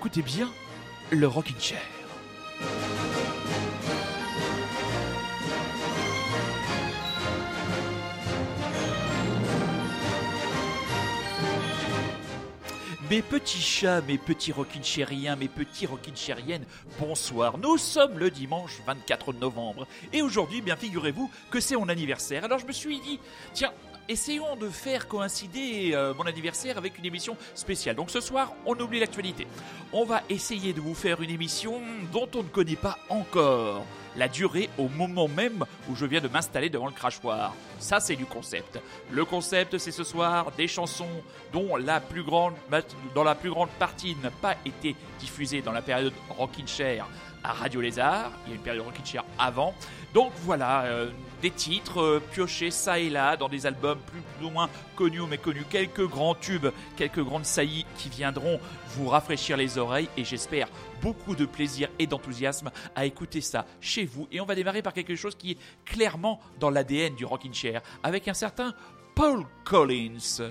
Écoutez bien le Rockin' Chair. Mes petits chats, mes petits chériens, mes petits chériennes, bonsoir. Nous sommes le dimanche 24 novembre. Et aujourd'hui, bien figurez-vous que c'est mon anniversaire. Alors je me suis dit, tiens, essayons de faire coïncider euh, mon anniversaire avec une émission spéciale. Donc ce soir, on oublie l'actualité. On va essayer de vous faire une émission dont on ne connaît pas encore la durée au moment même où je viens de m'installer devant le crachoir. Ça, c'est du concept. Le concept, c'est ce soir des chansons dont la plus grande, dans la plus grande partie n'a pas été diffusée dans la période Rockin' Chair à Radio Lézard. Il y a une période Rockin' Chair avant. Donc voilà, euh, des titres euh, piochés ça et là dans des albums plus ou moins connus ou méconnus, quelques grands tubes, quelques grandes saillies qui viendront vous rafraîchir les oreilles et j'espère beaucoup de plaisir et d'enthousiasme à écouter ça chez vous. Et on va démarrer par quelque chose qui est clairement dans l'ADN du Rockin' Chair avec un certain Paul Collins.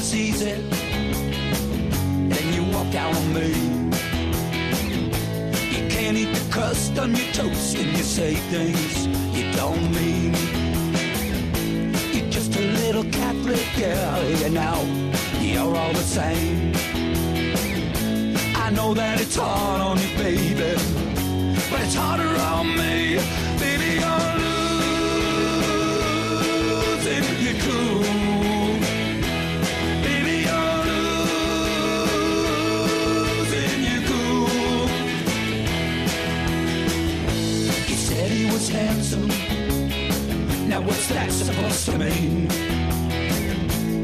Was easy. Then you walk out on me. You can't eat the crust on your toast, and you say things you don't mean. You're just a little Catholic girl, you know. You're all the same. I know that it's hard on you, baby, but it's harder on me, baby. You're losing your cool. Handsome. Now what's that supposed to mean?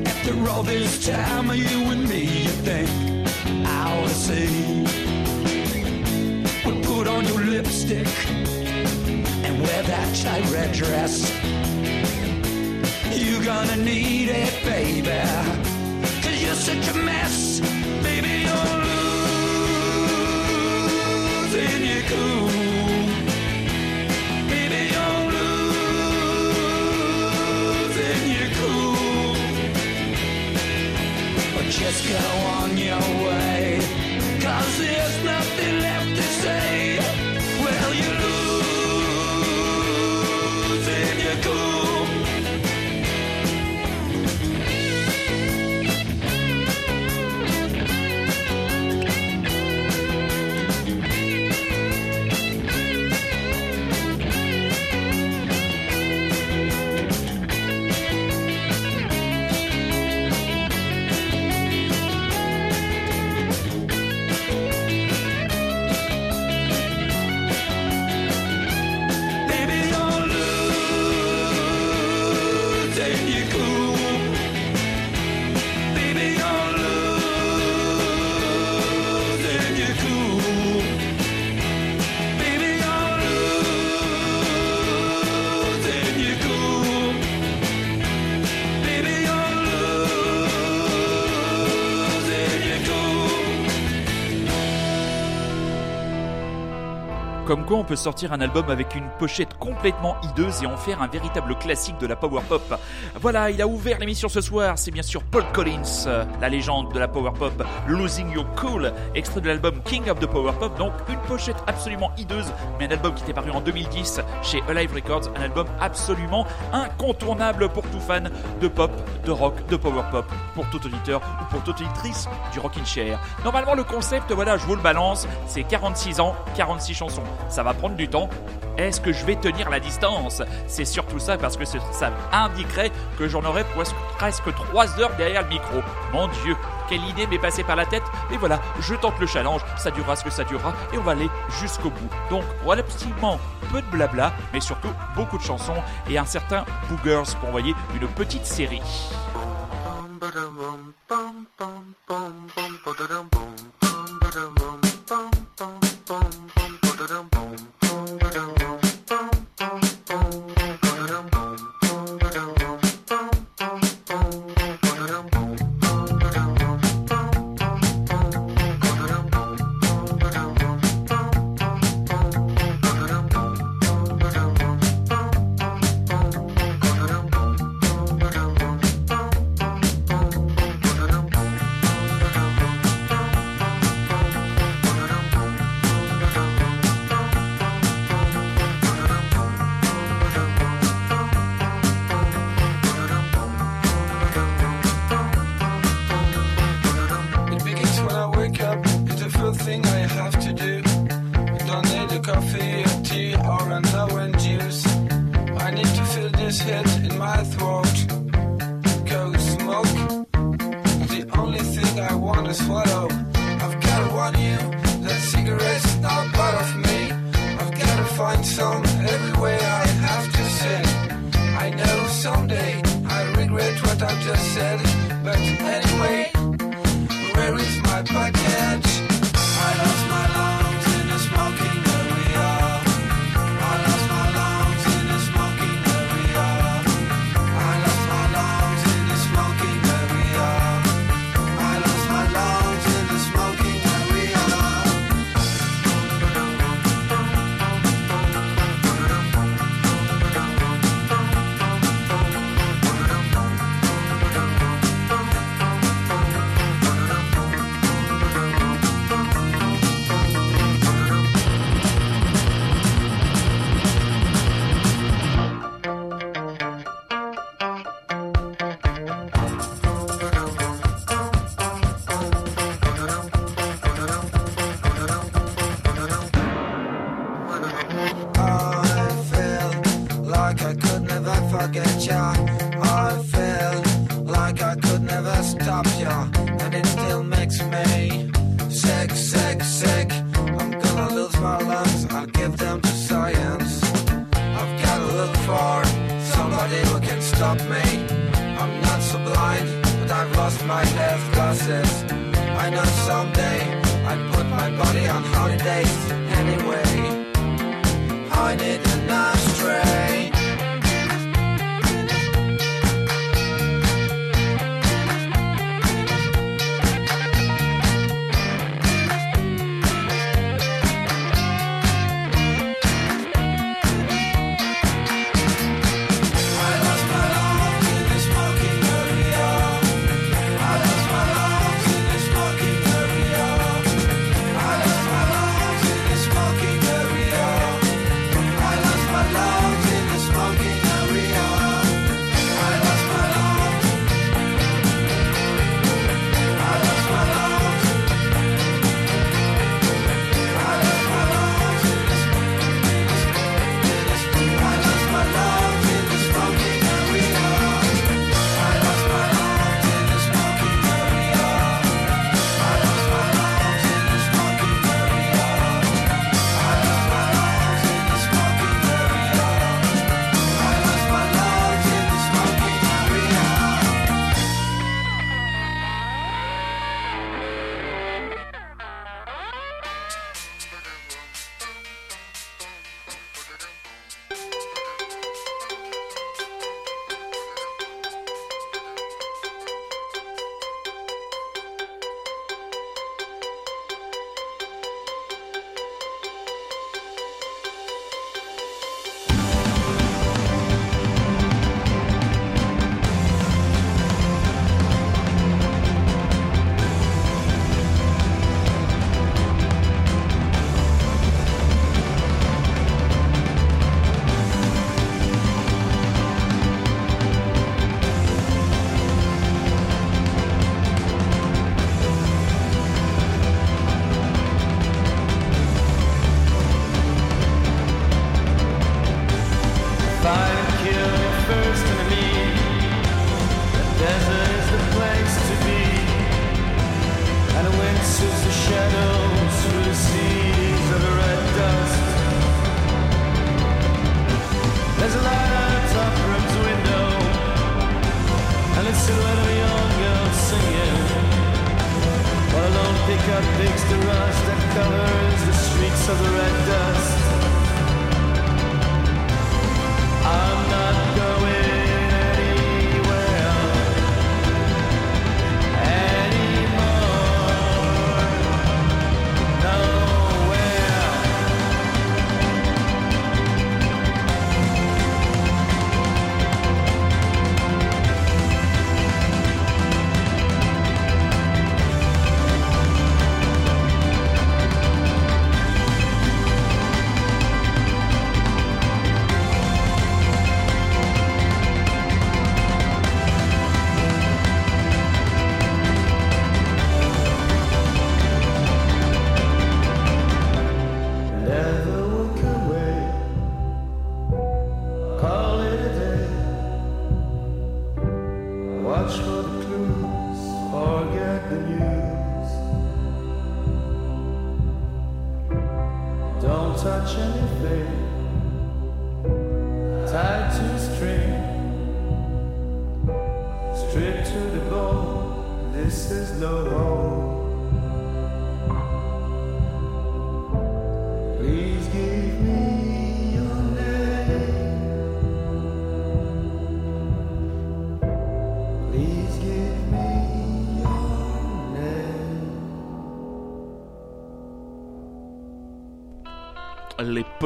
After all this time you and me, you think I to see. Well, put on your lipstick and wear that tight red dress. You're gonna need it, baby. Cause you're such a mess, baby. You're losing your cool. Just go on your way. Cause there's nothing left to say. Comme quoi on peut sortir un album avec une pochette complètement hideuse et en faire un véritable classique de la power pop. Voilà, il a ouvert l'émission ce soir, c'est bien sûr Paul Collins, la légende de la power pop, Losing Your Cool, extrait de l'album King of the Power Pop, donc une pochette absolument hideuse, mais un album qui était paru en 2010 chez Alive Records, un album absolument incontournable pour tout fan de pop, de rock, de power pop, pour tout auditeur ou pour toute auditrice du Rockin' Chair. Normalement le concept, voilà, je vous le balance, c'est 46 ans, 46 chansons ça va prendre du temps. Est-ce que je vais tenir la distance. C'est surtout ça parce que ça indiquerait que j'en aurais presque 3 heures derrière le micro. Mon Dieu, quelle idée m'est passée par la tête. Mais voilà, je tente le challenge, ça durera ce que ça durera et on va aller jusqu'au bout. Donc, relativement peu de blabla, mais surtout beaucoup de chansons et un certain Boogers pour envoyer une petite série. I have to say. I know someday I regret what I've just said, but anyway.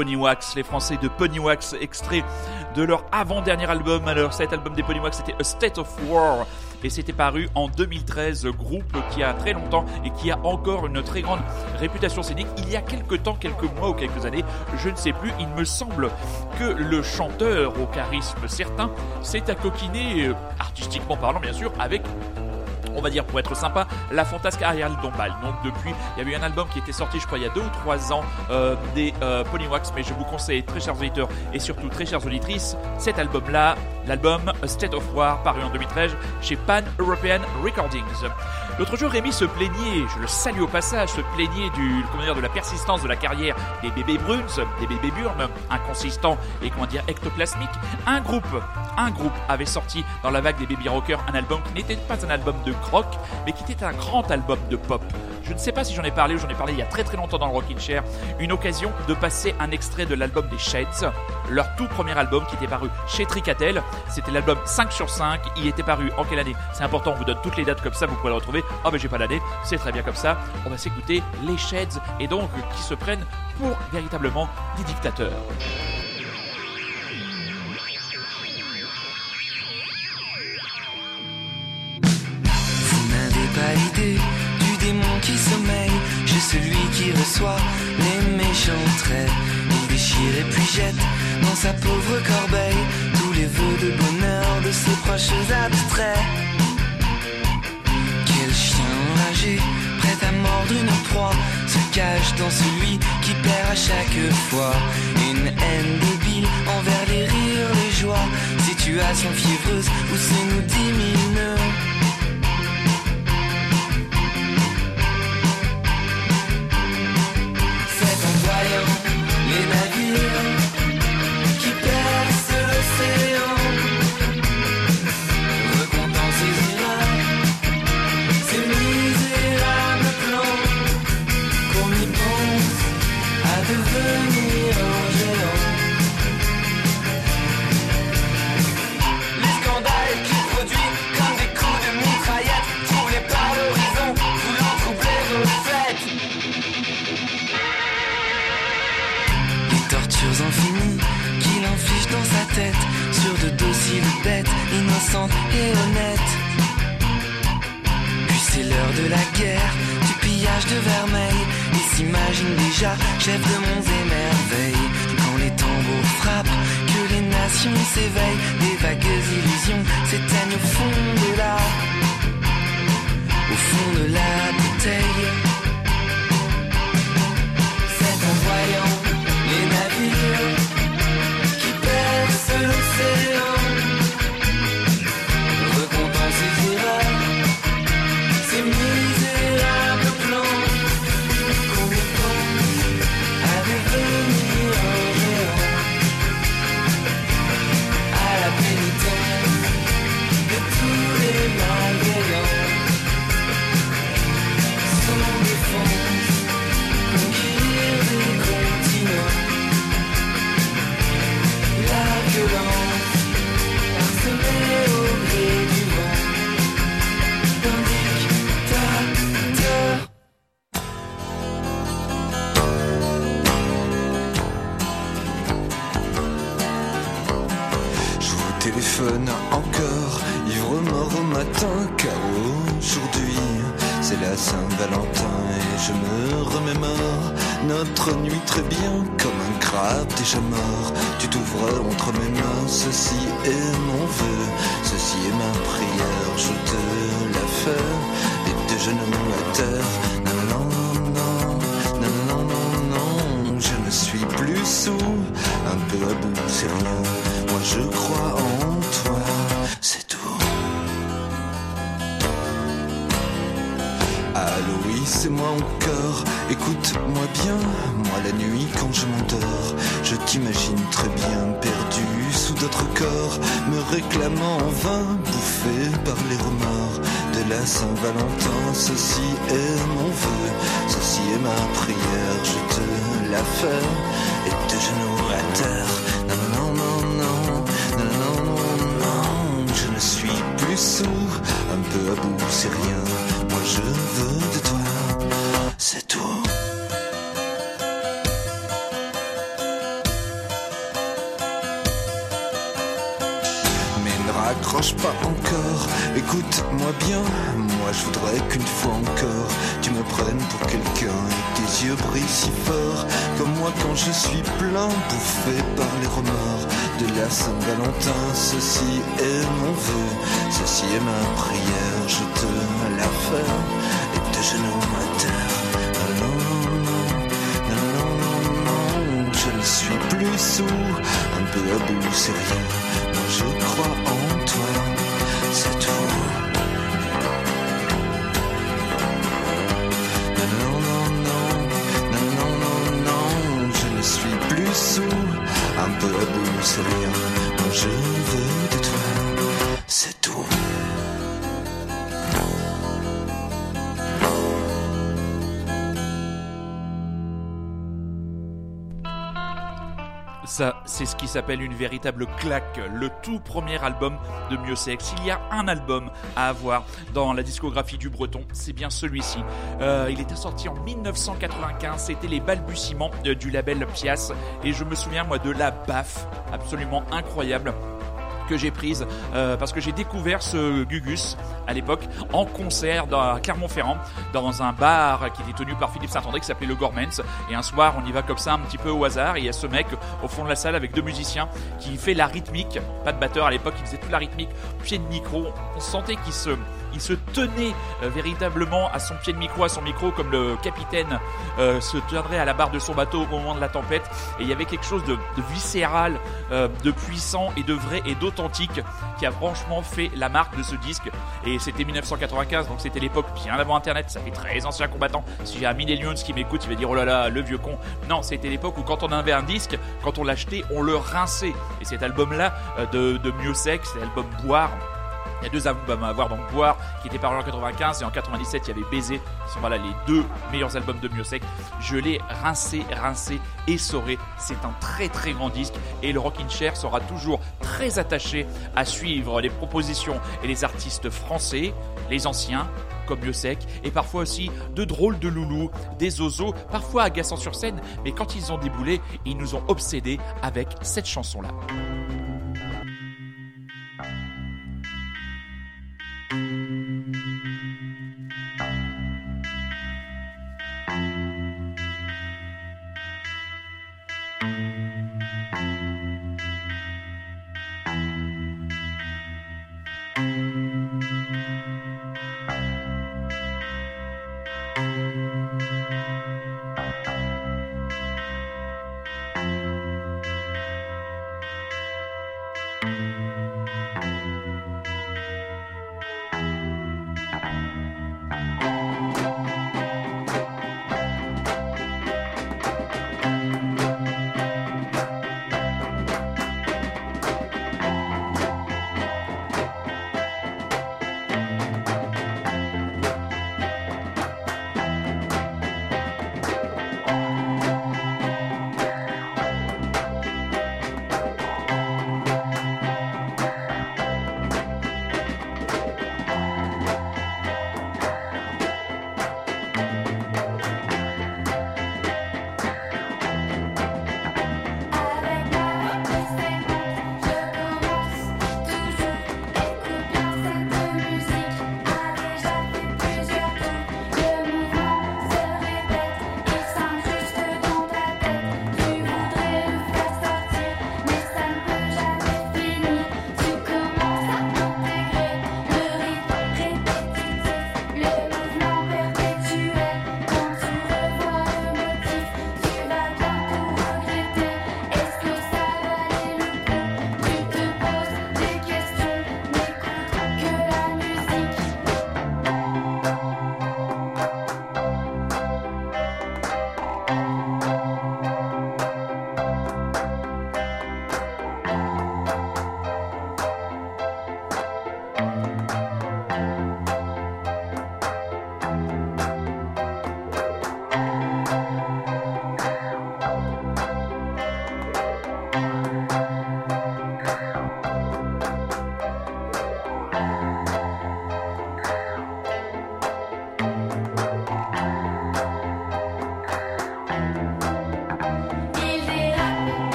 Ponywax, les Français de Ponywax, extrait de leur avant-dernier album. Alors, cet album des Ponywax, c'était A State of War. Et c'était paru en 2013, groupe qui a très longtemps et qui a encore une très grande réputation scénique. Il y a quelques temps, quelques mois ou quelques années, je ne sais plus, il me semble que le chanteur au charisme certain s'est accoquiné, euh, artistiquement parlant bien sûr, avec on va dire pour être sympa, la fantasque Ariel Dombal. Donc depuis, il y avait eu un album qui était sorti, je crois, il y a deux ou trois ans euh, des euh, mais je vous conseille, très chers auditeurs et surtout très chères auditrices, cet album-là, l'album A State of War, paru en 2013 chez Pan European Recordings. L'autre jour, Rémi se plaignait, je le salue au passage, se plaignait du, comment de la persistance de la carrière des bébés Bruns, des bébés Burn, inconsistants et comment dire ectoplasmiques. Un groupe, un groupe avait sorti dans la vague des baby rockers un album qui n'était pas un album de rock, mais qui était un grand album de pop. Je ne sais pas si j'en ai parlé ou j'en ai parlé il y a très très longtemps dans le Rockin' Chair. Une occasion de passer un extrait de l'album des Shades, leur tout premier album qui était paru chez Tricatel. C'était l'album 5 sur 5. Il était paru en quelle année? C'est important, on vous donne toutes les dates comme ça, vous pouvez le retrouver. Oh, ben j'ai pas l'année, c'est très bien comme ça. On va s'écouter les Shades et donc qui se prennent pour véritablement des dictateurs. Vous n'avez pas qui sommeille chez celui qui reçoit les méchants traits. Il déchire et puis jette dans sa pauvre corbeille tous les vœux de bonheur de ses proches abstraits. Quel chien enragé, prêt à mordre une proie, se cache dans celui qui perd à chaque fois. Une haine débile envers les rires, les joies, situation fiévreuse où c'est nous dix innocentes et honnêtes Puis c'est l'heure de la guerre, du pillage de vermeil. Il s'imagine déjà chef de monts et merveilles. Quand les tambours frappent, que les nations s'éveillent. Des vagues illusions s'éteignent au fond de la Au fond de la bouteille. C'est en voyant les navires qui percent l'océan, Saint-Valentin et je me remémore notre nuit très bien, comme un crabe déjà mort. Tu t'ouvres entre mes mains, ceci est mon vœu, ceci est ma prière, je te la fais, les deux genoux à terre. Non, non, non, non, non, non, non, je ne suis plus sous, un peu à bout, c'est rien. Moi je crois en toi, c'est moi encore. Écoute-moi bien, moi la nuit quand je m'endors, je t'imagine très bien perdu sous d'autres corps, me réclamant en vain, bouffé par les remords de la Saint-Valentin. Ceci est mon vœu, ceci est ma prière, je te la fais et de genoux à terre. Non, non, non, non, non, non, non, non, je ne suis plus sourd, un peu à bout, c'est rien. Moi je veux de toi, écoute-moi bien. Moi je voudrais qu'une fois encore, tu me prennes pour quelqu'un et tes yeux brillent si fort. Comme moi quand je suis plein, bouffé par les remords de la Saint-Valentin. Ceci est mon vœu, ceci est ma prière. Je te la fais et de genoux à terre. Non, non, non, non, non, non, je ne suis plus sourd, un peu à bout, c'est rien. Moi je crois en toi, c'est tout. Rien. Moi je veux c'est ce qui s'appelle une véritable claque, le tout premier album de Miosex. Il y a un album à avoir dans la discographie du Breton, c'est bien celui-ci. Euh, il était sorti en 1995, c'était les balbutiements euh, du label Pias, et je me souviens moi de la baffe absolument incroyable j'ai prise euh, parce que j'ai découvert ce Gugus à l'époque en concert à Clermont-Ferrand dans un bar qui était tenu par Philippe Saint-André qui s'appelait le Gormans et un soir on y va comme ça un petit peu au hasard et il y a ce mec au fond de la salle avec deux musiciens qui fait la rythmique. Pas de batteur à l'époque il faisait toute la rythmique. Pied de micro on sentait qu'il se il se tenait euh, véritablement à son pied de micro, à son micro, comme le capitaine euh, se tiendrait à la barre de son bateau au moment de la tempête. Et il y avait quelque chose de, viscéral, euh, de puissant et de vrai et d'authentique qui a franchement fait la marque de ce disque. Et c'était 1995, donc c'était l'époque bien avant Internet. Ça fait très ancien combattant. Si j'ai un Millions qui m'écoute, il va dire oh là là, le vieux con. Non, c'était l'époque où quand on avait un disque, quand on l'achetait, on le rinçait. Et cet album-là de, de Miosex, c'est l'album Boire. Il y a deux albums à avoir donc Boire qui était paru en 95 et en 97 il y avait Baiser qui sont voilà les deux meilleurs albums de Miossec. Je l'ai rincé, rincé, essoré. C'est un très très grand disque et le Rockin' Chair sera toujours très attaché à suivre les propositions et les artistes français, les anciens comme Miossec et parfois aussi de drôles de loulous, des oiseaux, parfois agaçants sur scène, mais quand ils ont déboulé, ils nous ont obsédés avec cette chanson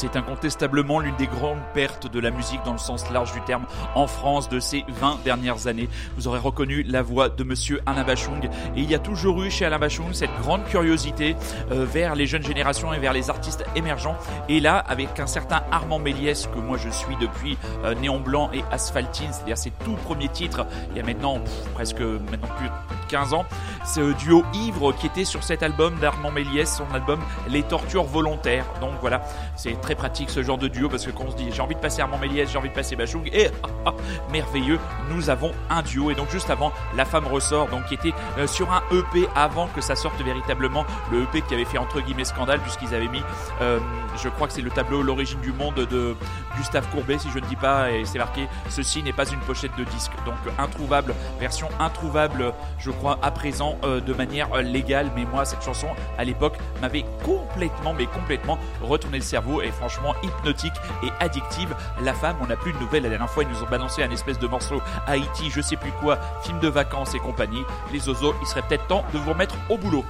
C'est incontestablement l'une des grandes pertes de la musique dans le sens large du terme en France de ces 20 dernières années. Vous aurez reconnu la voix de monsieur Alain Bachung et il y a toujours eu chez Alain Bachung cette grande curiosité euh, vers les jeunes générations et vers les artistes émergents. Et là, avec un certain Armand Méliès que moi je suis depuis euh, Néon Blanc et Asphaltine, c'est-à-dire ses tout premiers titres, il y a maintenant presque maintenant plus de 15 ans, ce duo ivre qui était sur cet album d'Armand Méliès, son album Les Tortures Volontaires. Donc voilà, c'est très pratique ce genre de duo parce que quand on se dit j'ai envie de passer Armand Méliès, j'ai envie de passer Bachung et ah, ah, merveilleux, nous avons un duo. Et donc juste avant La Femme ressort donc qui était euh, sur un EP avant que ça sorte véritablement le EP qui avait fait entre guillemets scandale puisqu'ils avaient mis euh, je crois que c'est le tableau L'origine du monde de Gustave Courbet si je ne dis pas et c'est marqué ceci n'est pas une pochette de disque. Donc introuvable version introuvable je crois à présent euh, de manière euh, légale. Mais moi cette chanson à l'époque m'avait complètement mais complètement retourné le cerveau. Et franchement hypnotique et addictive. La femme on n'a plus de nouvelles. La dernière fois ils nous ont balancé un espèce de morceau Haïti je sais plus quoi film de vacances et compagnie. Les ozos il serait peut-être temps de vous remettre au boulot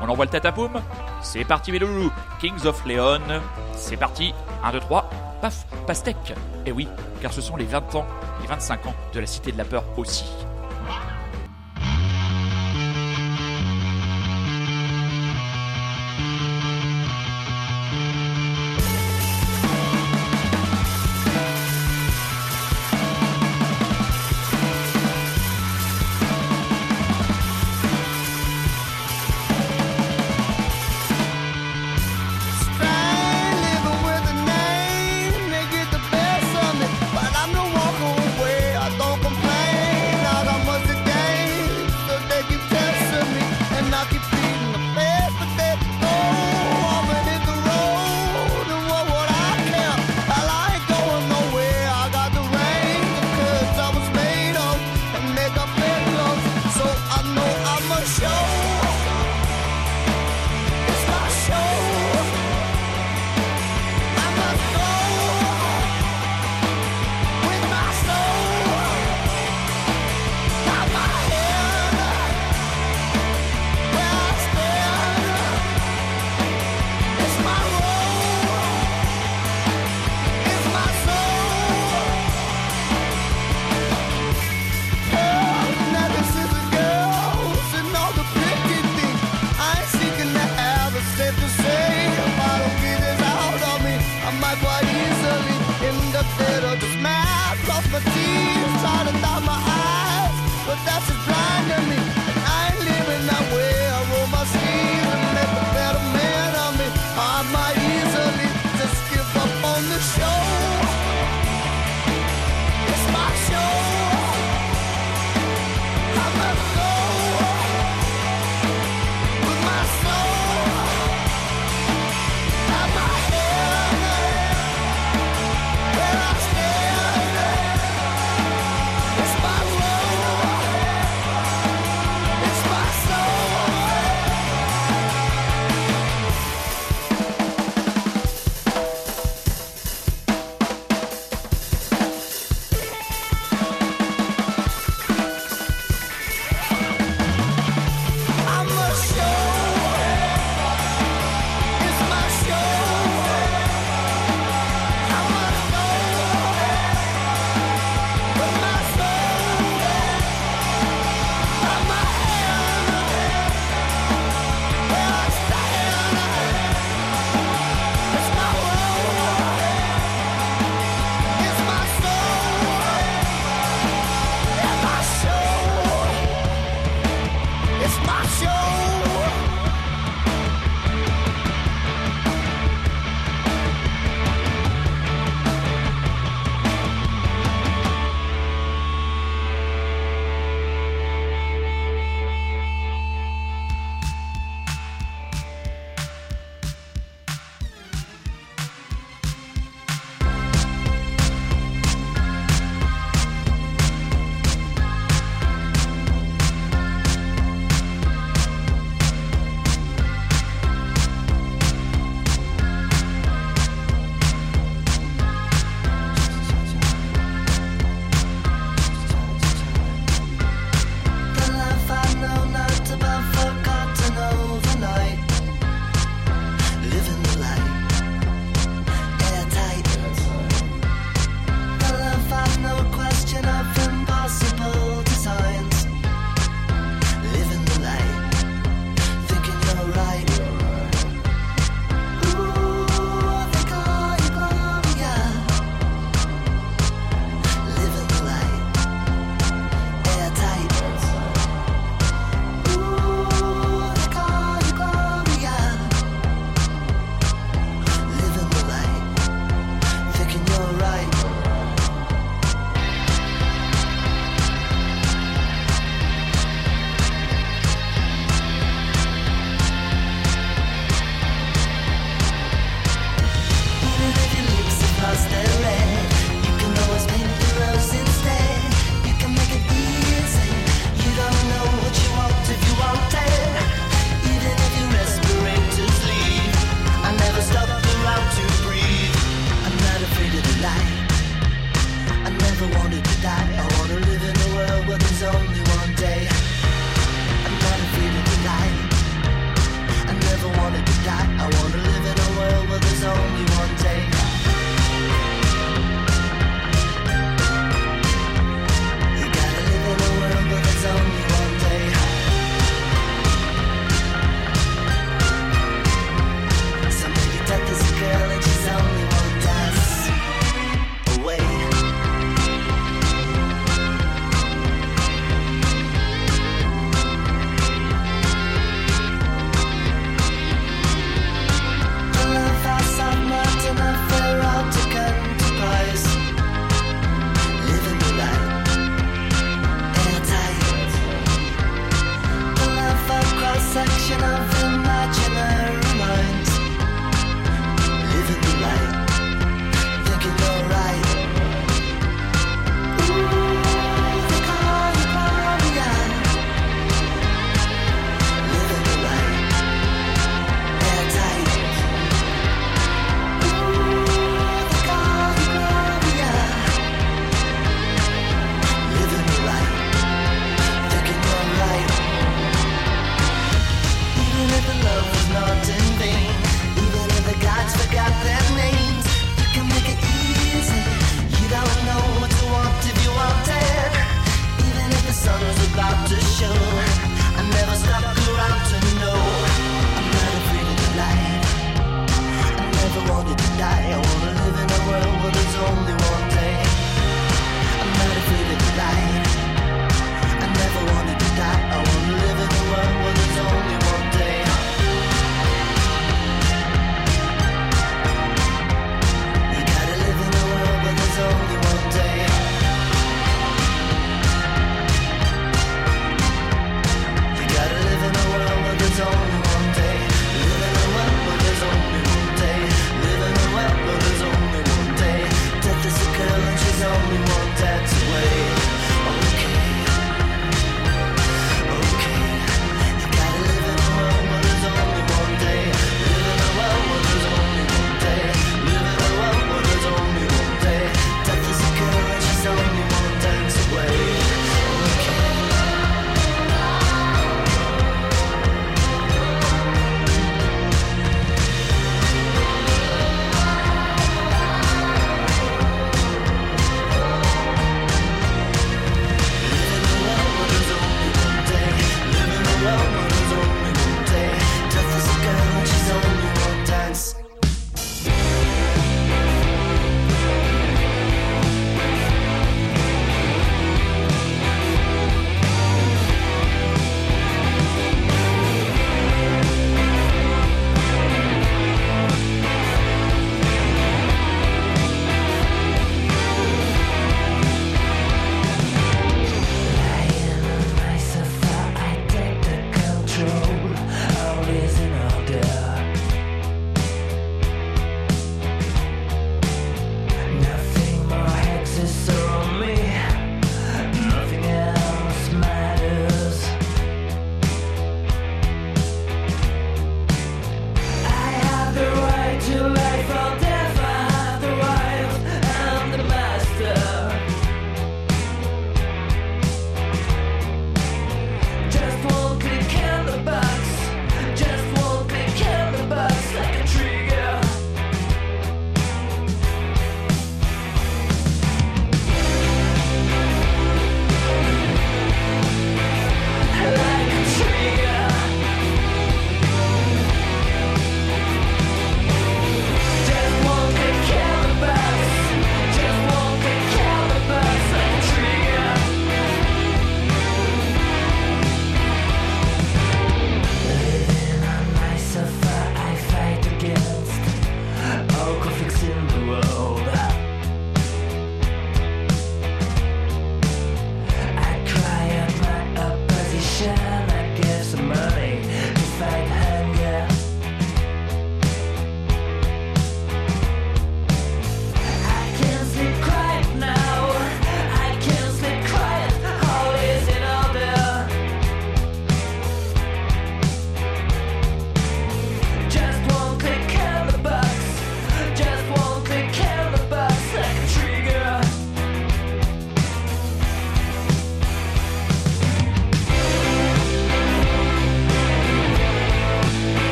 on envoie le tatapoum C'est parti mes loulous. Kings of Leon. C'est parti. 1, 2, 3 Paf Pastèque. Et oui, car ce sont les 20 ans, les 25 ans de la Cité de la Peur aussi.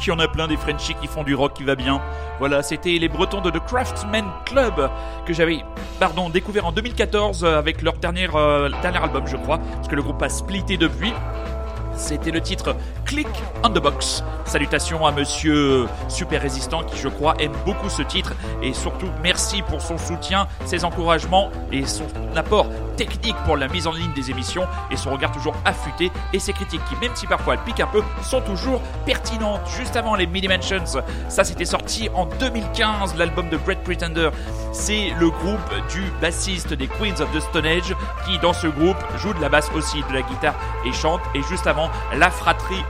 Qu'il y en a plein des Frenchies qui font du rock qui va bien. Voilà, c'était les Bretons de The Craftsman Club que j'avais, pardon, découvert en 2014 euh, avec leur dernier, euh, dernier album, je crois, parce que le groupe a splitté depuis. C'était le titre Click on the Box. Salutations à monsieur Super Résistant qui, je crois, aime beaucoup ce titre et surtout merci pour son soutien, ses encouragements et son apport technique pour la mise en ligne des émissions et son regard toujours affûté et ses critiques qui, même si parfois elles piquent un peu, sont toujours pertinentes. Juste avant les Mini Mansions, ça c'était sorti en 2015, l'album de Great Pretender. C'est le groupe du bassiste des Queens of the Stone Age qui, dans ce groupe, joue de la basse aussi, de la guitare et chante. Et juste avant, la fratrie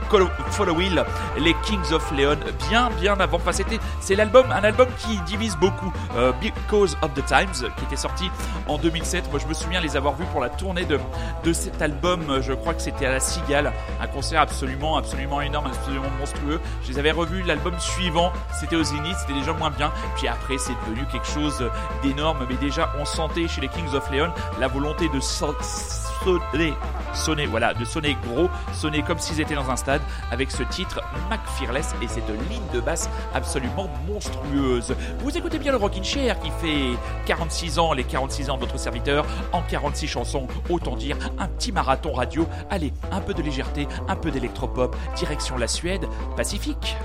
Follow Will, les Kings of Leon, bien bien avant. Enfin, c'était c'est l'album, un album qui divise beaucoup. Euh, Because of the Times, qui était sorti en 2007. Moi, je me souviens les avoir vus pour la tournée de de cet album. Je crois que c'était à la Cigale, un concert absolument absolument énorme, absolument monstrueux. Je les avais revus l'album suivant. C'était au Zénith, c'était déjà moins bien. Puis après, c'est devenu quelque chose d'énorme. Mais déjà, on sentait chez les Kings of Leon la volonté de so- sonner, sonner, voilà, de sonner gros, sonner comme s'ils étaient dans un stade avec ce titre Mac Fearless et cette ligne de basse absolument monstrueuse. Vous écoutez bien le Rockin' Chair qui fait 46 ans, les 46 ans de votre serviteur en 46 chansons, autant dire un petit marathon radio. Allez, un peu de légèreté, un peu d'électropop, direction la Suède, Pacifique.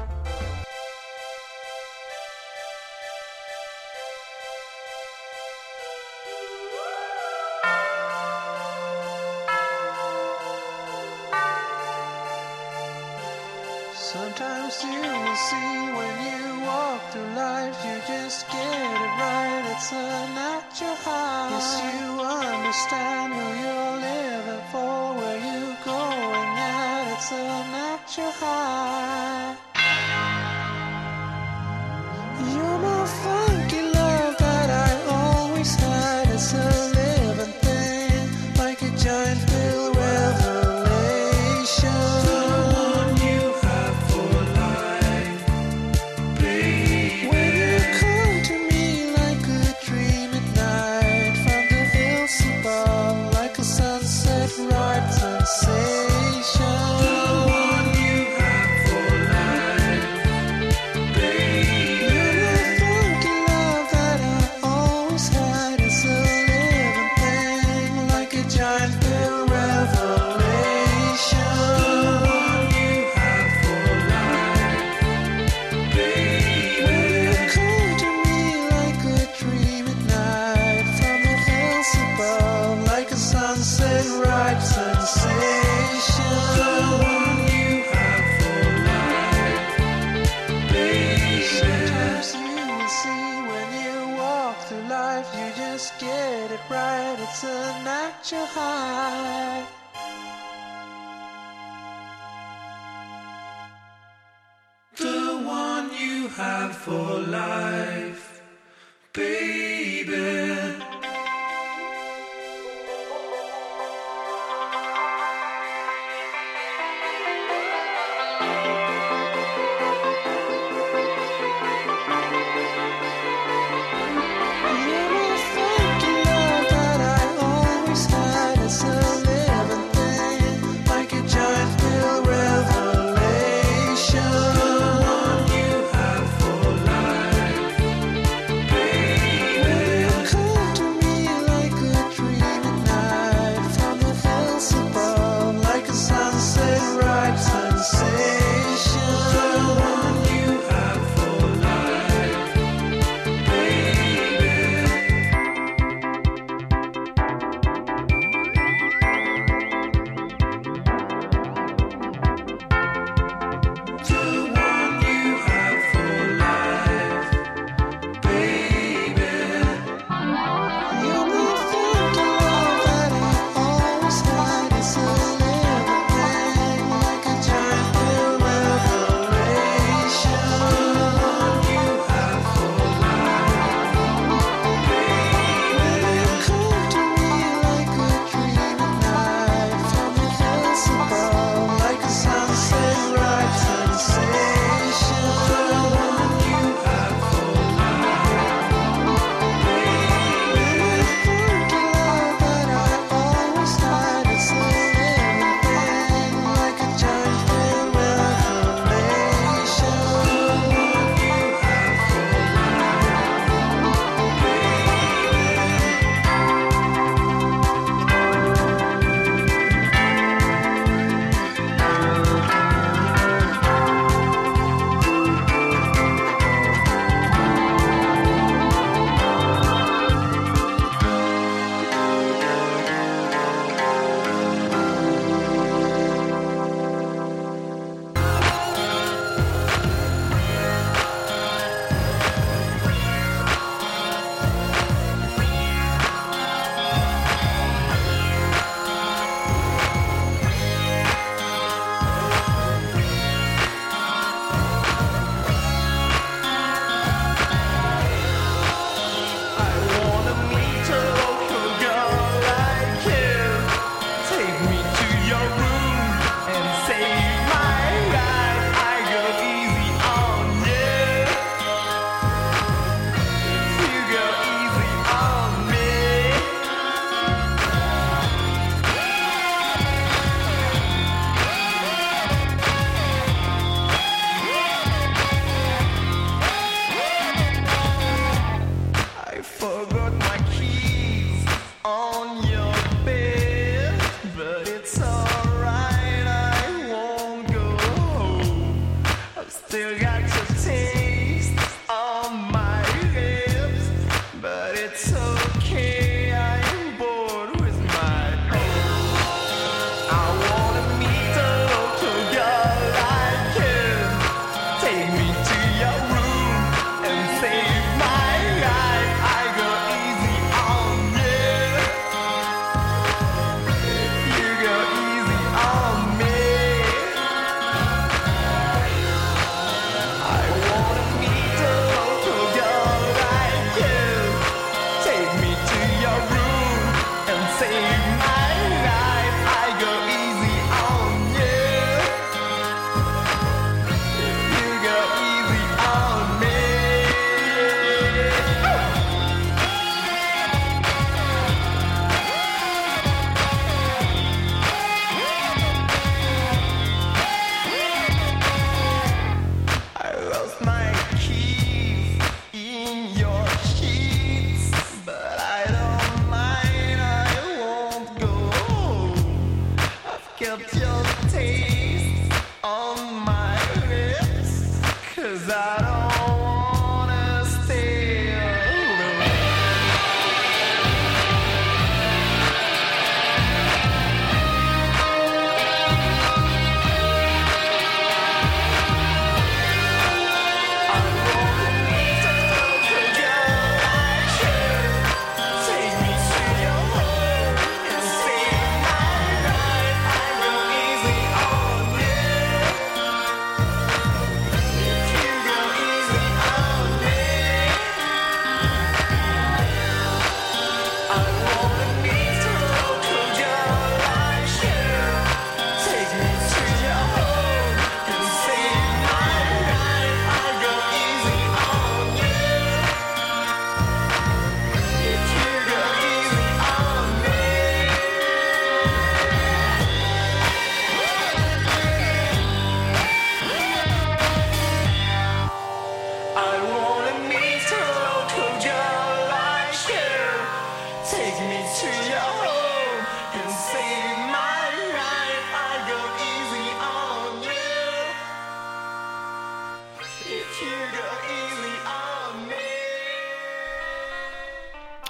Right. It's a natural high. Yes, you understand who you're living for, where you're going at. It's a natural high. You're my funky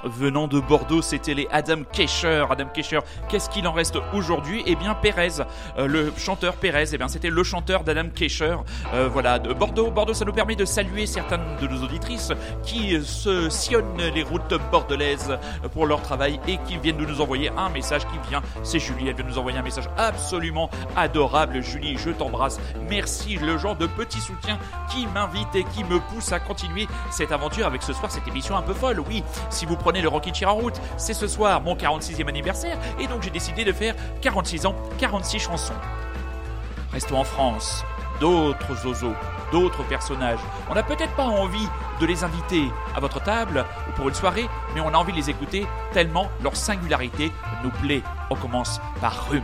venant de Bordeaux, c'était les Adam Kesher. Adam Kesher, qu'est-ce qu'il en reste aujourd'hui? Eh bien, Pérez, euh, le chanteur Pérez, eh bien, c'était le chanteur d'Adam Kesher. Euh, voilà, de Bordeaux. Bordeaux, ça nous permet de saluer certaines de nos auditrices qui euh, se sillonnent les routes bordelaises pour leur travail et qui viennent de nous envoyer un message qui vient. C'est Julie, elle vient nous envoyer un message absolument adorable. Julie, je t'embrasse. Merci, le genre de petit soutien qui m'invite et qui me pousse à continuer cette aventure avec ce soir cette émission un peu folle. Oui, si vous prenez le Rocky Chair en route, c'est ce soir mon 46e anniversaire et donc j'ai décidé de faire 46 ans, 46 chansons. Restons en France. D'autres zozos, d'autres personnages. On n'a peut-être pas envie de les inviter à votre table ou pour une soirée, mais on a envie de les écouter tellement leur singularité nous plaît. On commence par Rhume.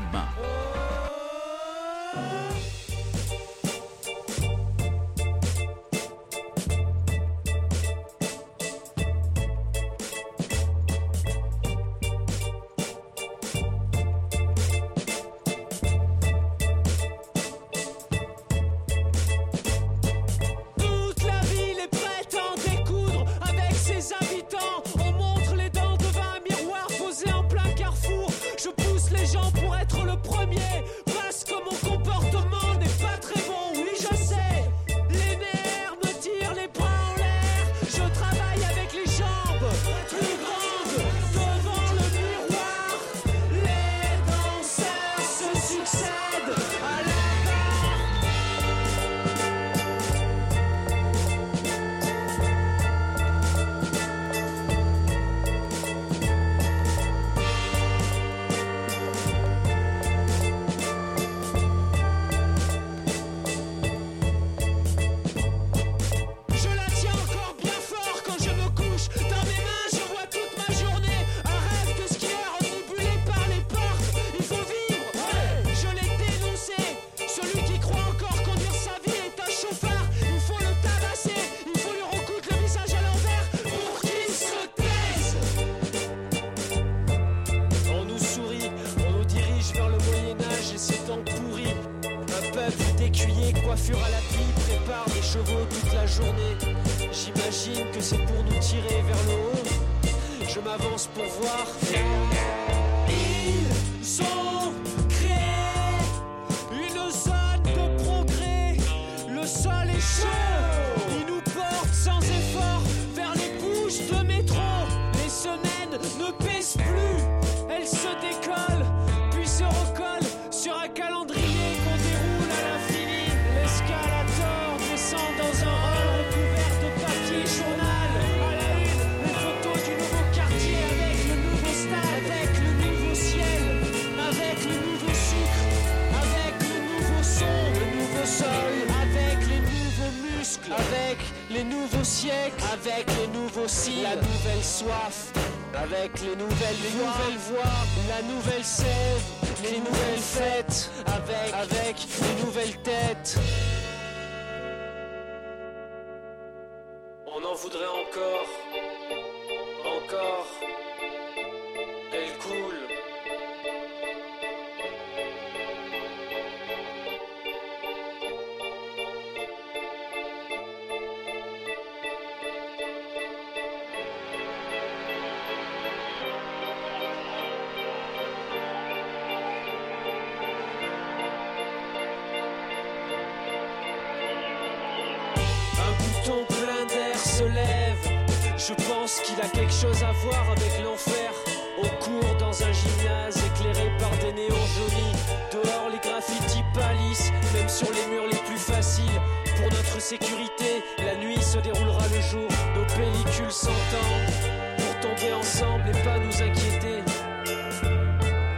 Pense qu'il a quelque chose à voir avec l'enfer. On court dans un gymnase éclairé par des néons jaunis. Dehors, les graffitis pâlissent, même sur les murs les plus faciles. Pour notre sécurité, la nuit se déroulera le jour. Nos pellicules s'entendent pour tomber ensemble et pas nous inquiéter.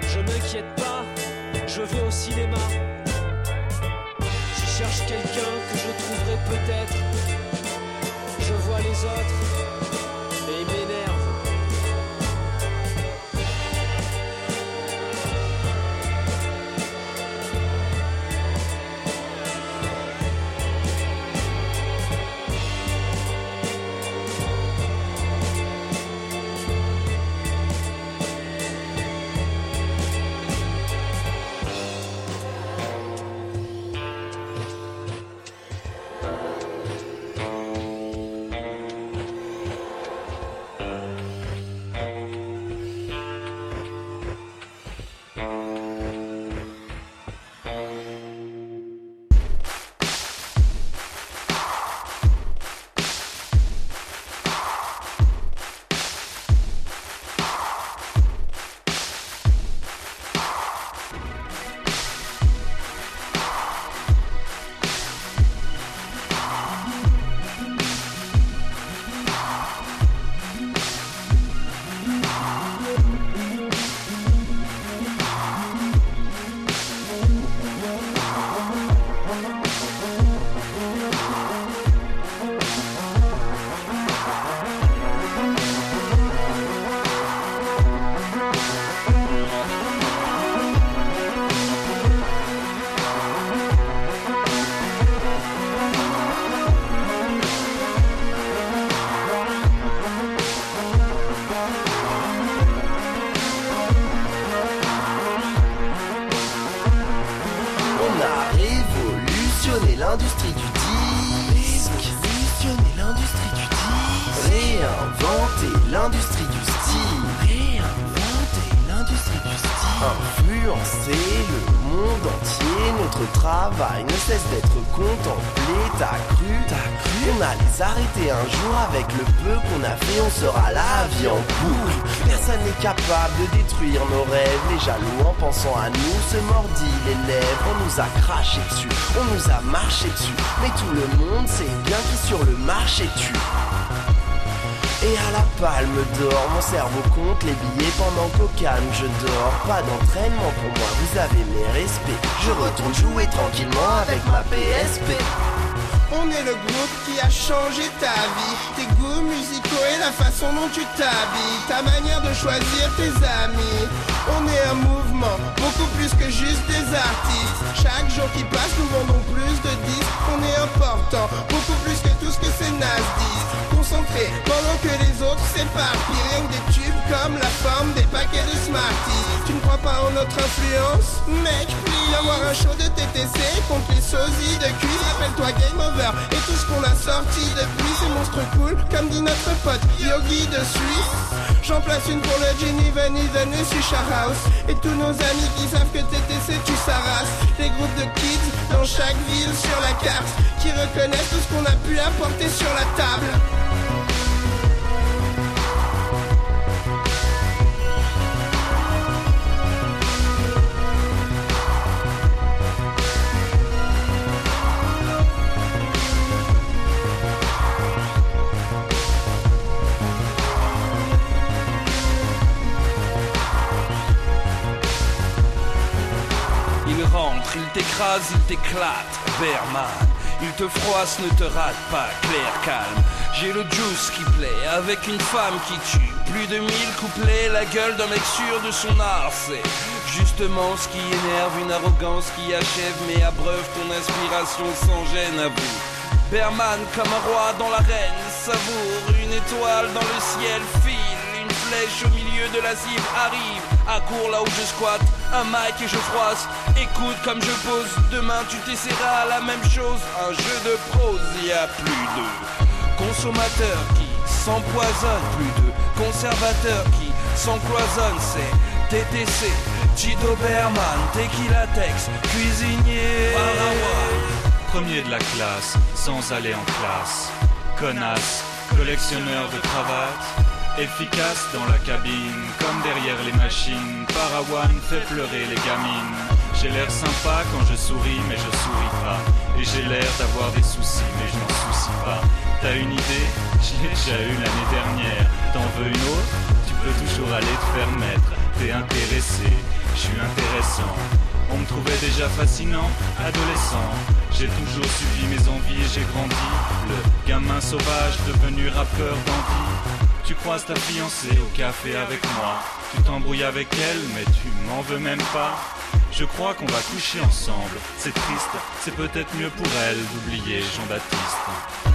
Je m'inquiète pas, je vais au cinéma. Je cherche quelqu'un que je trouverai peut-être. Je vois les autres l'industrie du disque. Visionner l'industrie du disque. Réinventer l'industrie du style. Réinventer Influencer le monde entier. Notre travail ne cesse d'être contemplé. T'as cru, t'as cru? On allait s'arrêter un jour avec le peu qu'on a fait. On sera la vie en boucle. Personne n'est capable de détruire nos rêves. Les jaloux en pensant à nous se mordit les lèvres. On nous a craché dessus, on nous a marché dessus. Mais tout le monde sait bien qui sur le marché tue. Et à la palme d'or, mon cerveau compte les billets pendant qu'au calme je dors. Pas d'entraînement pour moi, vous avez mes respects. Je retourne jouer tranquillement avec ma PSP. On est le groupe qui a changé ta vie Tes goûts musicaux et la façon dont tu t'habilles Ta manière de choisir tes amis On est un mouvement, beaucoup plus que juste des artistes Chaque jour qui passe nous vendons plus de disques On est important, beaucoup plus que tout ce que ces nazes disent Pendant que les autres s'éparpillent. Que des tubes comme la forme des paquets de Smarties. Tu ne crois pas en notre influence Mec, puis avoir un show de TTC contre les sosies de cuisse Rappelle-toi Game Over et tout ce qu'on a sorti depuis. C'est monstre cool Comme dit notre pote Yogi de Suisse J'en place une pour le Jenny Van Eden et Susha House Et tous nos amis qui savent que TTC tu s'arrases Les groupes de kids dans chaque ville sur la carte Qui reconnaissent tout ce qu'on a pu apporter sur la table t'écrase, il t'éclate, Berman. Il te froisse, ne te rate pas, clair, calme. J'ai le juice qui plaît, avec une femme qui tue. Plus de mille couplets, la gueule d'un mec sûr de son art. C'est justement ce qui énerve, une arrogance qui achève, mais abreuve ton inspiration sans gêne à vous. Berman comme un roi dans l'arène, savoure une étoile dans le ciel, file une flèche au milieu de la cible, arrive à court là où je squatte, un mic et je froisse, écoute comme je pose, demain tu t'essaieras la même chose, un jeu de prose, y a plus de consommateurs qui s'empoisonnent, plus de conservateurs qui s'encloisonnent, c'est TTC, Tito Berman, Tequila Tex, cuisinier, Paraguay. Premier de la classe, sans aller en classe. Connasse, collectionneur de cravates. Efficace dans la cabine, comme derrière les machines. Parawan fait pleurer les gamines. J'ai l'air sympa quand je souris, mais je souris pas. Et j'ai l'air d'avoir des soucis, mais je m'en soucie pas. T'as une idée? Je l'ai déjà eu l'année dernière. T'en veux une autre? Tu peux toujours aller te faire mettre. T'es intéressé, je suis intéressant. On me trouvait déjà fascinant, adolescent. J'ai toujours suivi mes envies et j'ai grandi. Le gamin sauvage devenu rappeur d'envie. Tu croises ta fiancée au café avec moi. Tu t'embrouilles avec elle, mais tu m'en veux même pas. Je crois qu'on va coucher ensemble. C'est triste, c'est peut-être mieux pour elle d'oublier Jean-Baptiste.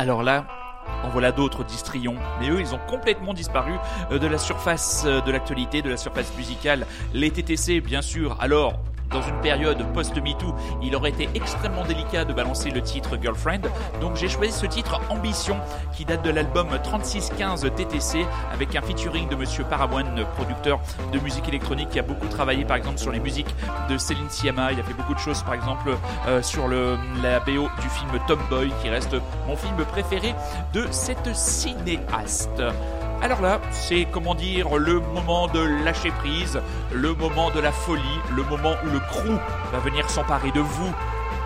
Alors là, en voilà d'autres d'Istrion, mais eux, ils ont complètement disparu euh, de la surface euh, de l'actualité, de la surface musicale. Les TTC, bien sûr. Alors, dans une période post-MeToo, il aurait été extrêmement délicat de balancer le titre Girlfriend, donc j'ai choisi ce titre Ambition, qui date de l'album 3615 TTC, avec un featuring de Monsieur Parawan, producteur de musique électronique, qui a beaucoup travaillé par exemple sur les musiques de Céline Sciamma, il a fait beaucoup de choses par exemple euh, sur la BO du film Tomboy, qui reste mon film préféré de cette cinéaste. Alors là, c'est comment dire le moment de lâcher prise, le moment de la folie, le moment où le crew va venir s'emparer de vous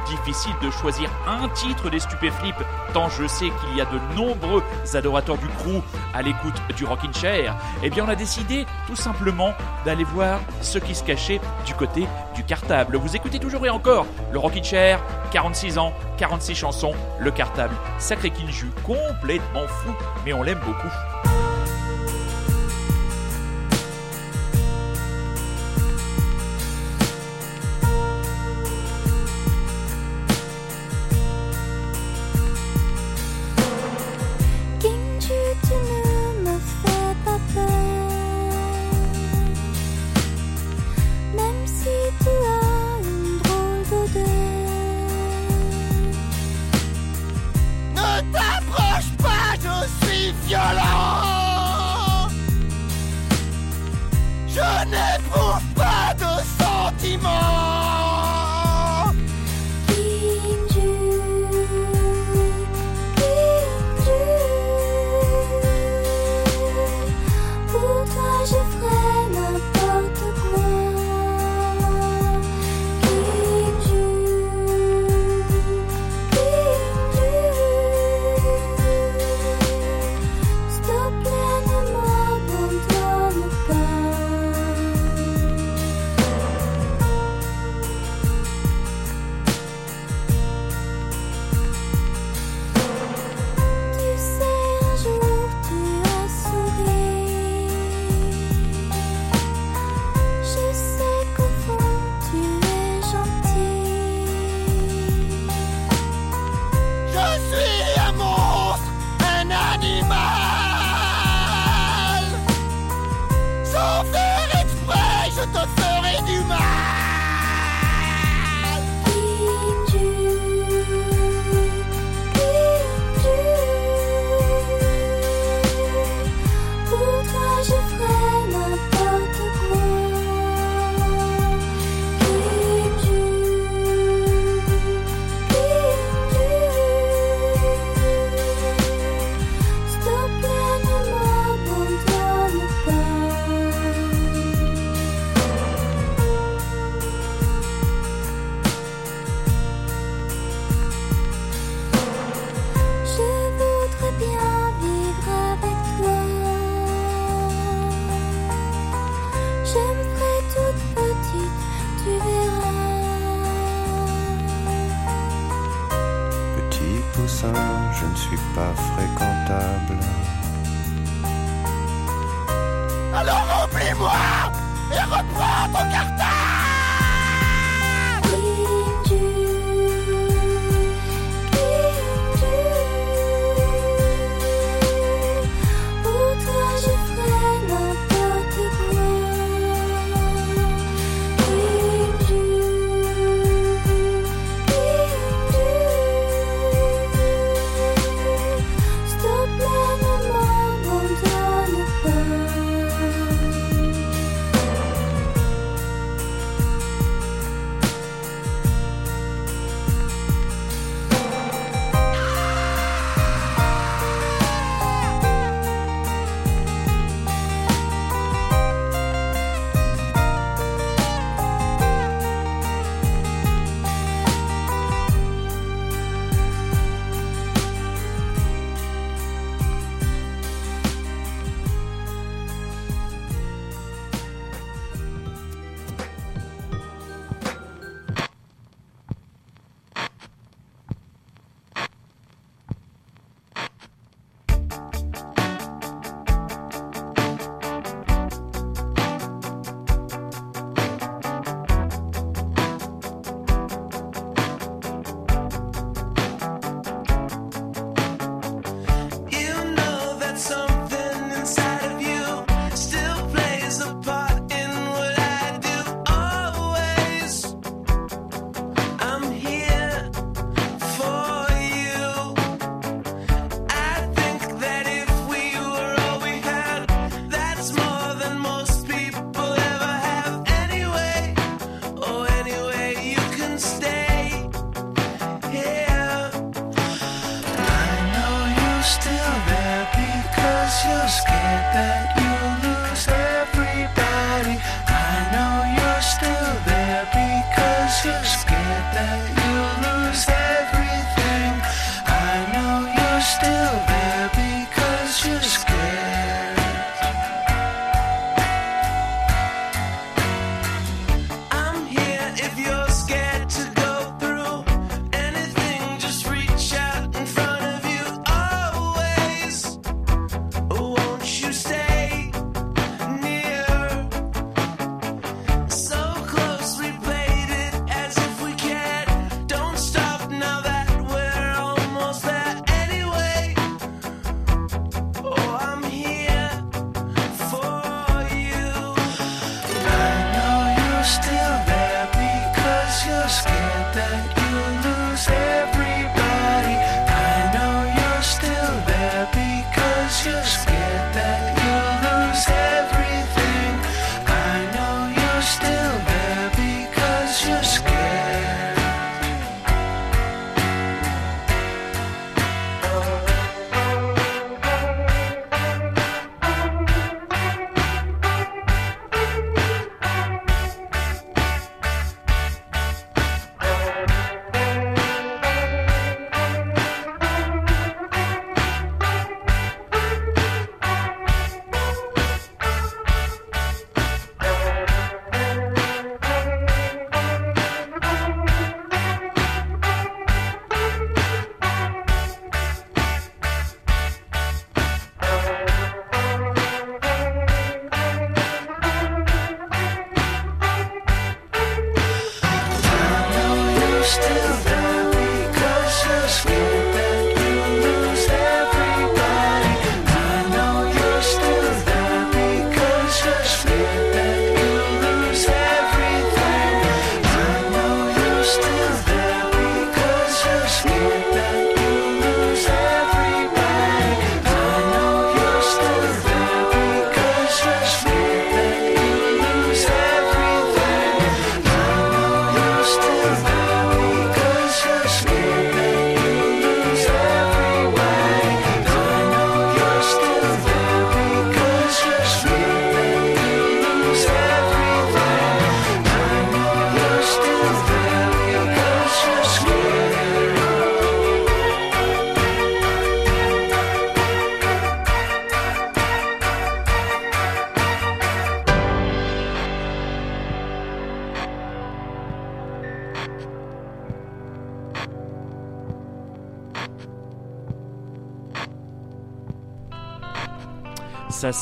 difficile de choisir un titre des Stupéflips, tant je sais qu'il y a de nombreux adorateurs du crew à l'écoute du Rockin' Chair, eh bien on a décidé tout simplement d'aller voir ce qui se cachait du côté du cartable. Vous écoutez toujours et encore le Rockin' Chair, 46 ans, 46 chansons, le cartable, sacré Kinju, complètement fou, mais on l'aime beaucoup.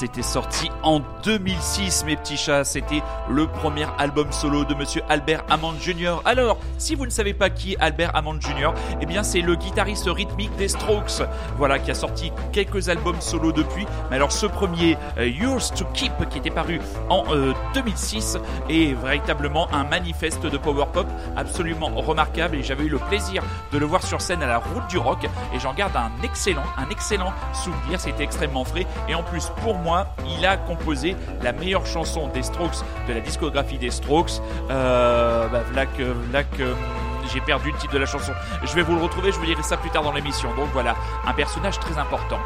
C'était sorti en 2006, mes petits chats. C'était le premier album solo de monsieur Albert Hammond Jr. Alors, si vous ne savez pas qui est Albert Hammond Jr., eh bien, c'est le guitariste rythmique des Strokes. Voilà, qui a sorti quelques albums solo depuis. Mais alors, ce premier, euh, Yours to Keep, qui était paru en euh, 2006, est véritablement un manifeste de power pop absolument remarquable. Et j'avais eu le plaisir de le voir sur scène à la Route du Rock. Et j'en garde un excellent, un excellent souvenir. C'était extrêmement frais. Et en plus, pour moi, il a composé la meilleure chanson des Strokes de la discographie des Strokes. Euh, bah, que, j'ai perdu le titre de la chanson. Je vais vous le retrouver, je vous dirai ça plus tard dans l'émission. Donc voilà, un personnage très important.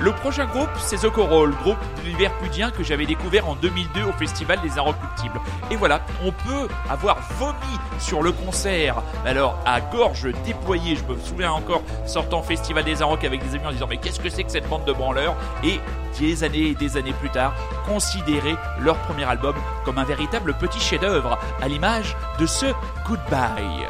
Le prochain groupe, c'est The Coral, groupe liverpudien que j'avais découvert en 2002 au Festival des Inrecuptibles. Et voilà, on peut avoir vomi sur le concert. Alors, à gorge déployée, je me souviens encore sortant au Festival des Inrock avec des amis en disant mais qu'est-ce que c'est que cette bande de branleurs? Et des années et des années plus tard, considérer leur premier album comme un véritable petit chef-d'œuvre, à l'image de ce Goodbye.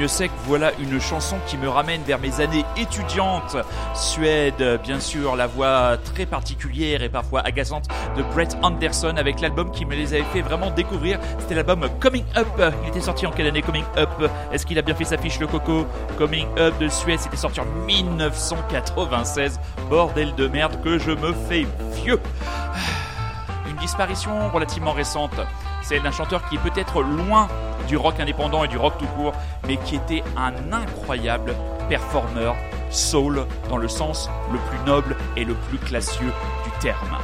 Mieux sec, voilà une chanson qui me ramène vers mes années étudiantes. Suède, bien sûr, la voix très particulière et parfois agaçante de Brett Anderson avec l'album qui me les avait fait vraiment découvrir. C'était l'album Coming Up. Il était sorti en quelle année Coming Up? Est-ce qu'il a bien fait sa fiche le coco? Coming Up de Suède, c'était sorti en 1996. Bordel de merde que je me fais vieux. Une disparition relativement récente. Celle d'un chanteur qui est peut-être loin du rock indépendant et du rock tout court, mais qui était un incroyable performeur soul dans le sens le plus noble et le plus classieux du terme.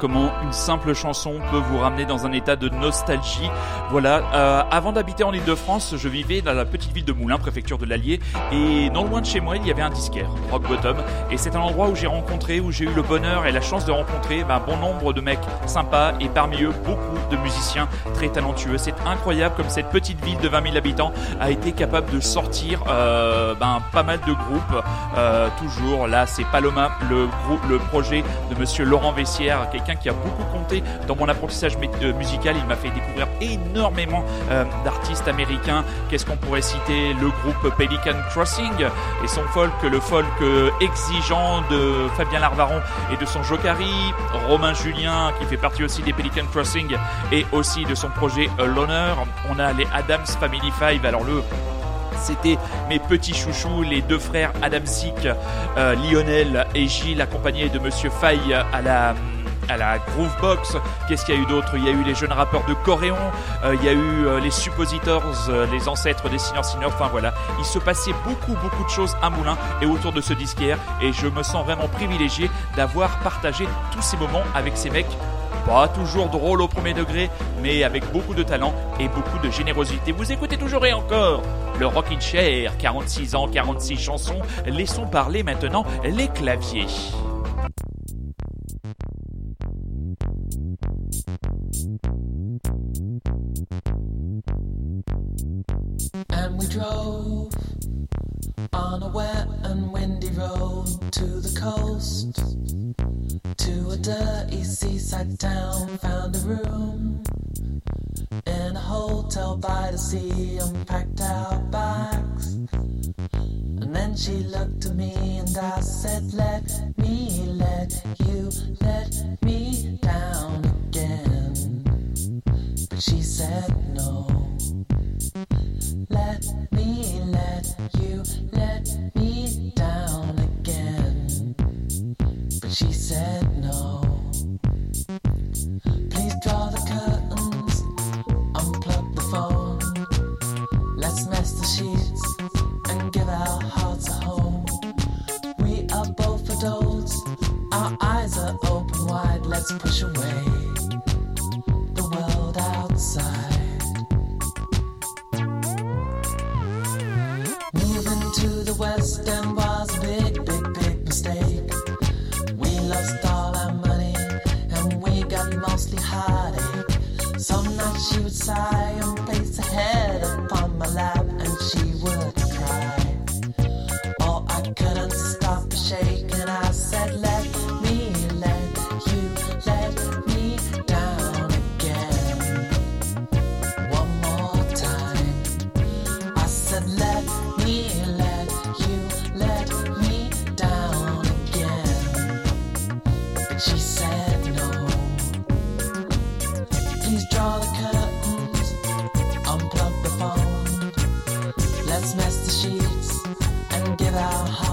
Comment une simple chanson peut vous ramener dans un état de nostalgie. Voilà, euh, avant d'habiter en Ile-de-France, je vivais dans la petite ville de Moulins, préfecture de l'Allier, et non loin de chez moi, il y avait un disquaire, Rock Bottom, et c'est un endroit où j'ai rencontré, où j'ai eu le bonheur et la chance de rencontrer ben, bon nombre de mecs sympas, et parmi eux, beaucoup de musiciens très talentueux. Incroyable comme cette petite ville de 20 000 habitants a été capable de sortir euh, ben, pas mal de groupes. Euh, toujours, là, c'est Paloma, le, groupe, le projet de monsieur Laurent Vessière, quelqu'un qui a beaucoup compté dans mon apprentissage euh, musical. Il m'a fait découvrir énormément euh, d'artistes américains. Qu'est-ce qu'on pourrait citer? Le groupe Pelican Crossing et son folk, le folk euh, exigeant de Fabien Larvaron et de son Jokari. Romain Julien, qui fait partie aussi des Pelican Crossing et aussi de son projet euh, On a les Adams Family Five. Alors le c'était mes petits chouchous, les deux frères Adamsic, euh, Lionel et Gilles, accompagnés de Monsieur Faye à la à la Groovebox. Qu'est-ce qu'il y a eu d'autre? Il y a eu les jeunes rappeurs de Coréon, euh, il y a eu euh, les Suppositors, les ancêtres des Signors Signors. Enfin voilà, il se passait beaucoup beaucoup de choses à Moulins et autour de ce disquaire. Et je me sens vraiment privilégié d'avoir partagé tous ces moments avec ces mecs pas toujours drôle au premier degré, mais avec beaucoup de talent et beaucoup de générosité. Vous écoutez toujours et encore le Rockin' Chair, 46 ans, 46 chansons. Laissons parler maintenant les claviers. And we drove on a wet and windy road to the coast, to a dirty seaside town. Found a room in a hotel by the sea, unpacked our bags. And then she looked at me and I said, Let me let you let me down she said, No. Let me let you let me down again. But she said no. Please draw the curtains, unplug the phone. Let's mess the sheets and give our hearts a home. We are both adults, our eyes are open wide. Let's push away Moving to the west end was a big, big, big mistake. We lost all our money and we got mostly heartache. Some nights she would sigh and place her head upon my lap and she would cry. Oh, I couldn't stop shake. And give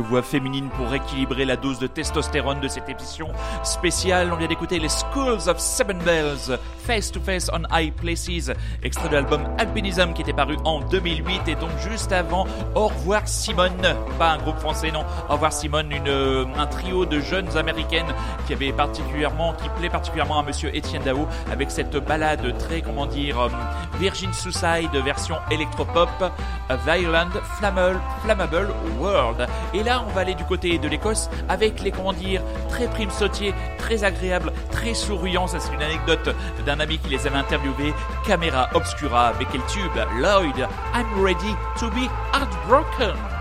Voix féminines pour équilibrer la dose de testostérone de cette émission spéciale. On vient d'écouter les Schools of Seven Bells, Face to Face on High Places, extrait de l'album Alpinism qui était paru en 2008 et donc juste avant Au revoir Simone, pas un groupe français non, Au revoir Simone, euh, un trio de jeunes américaines qui avait particulièrement, qui plaît particulièrement à Monsieur Étienne Dao avec cette balade très comment dire euh, Virgin Suicide version électropop, A Violent Flammable, Flammable World. Et là, on va aller du côté de l'Écosse avec les, comment dire, très primes sautiers, très agréables, très souriants. Ça, c'est une anecdote d'un ami qui les avait interviewés. Caméra obscura avec quel tube Lloyd, I'm ready to be heartbroken.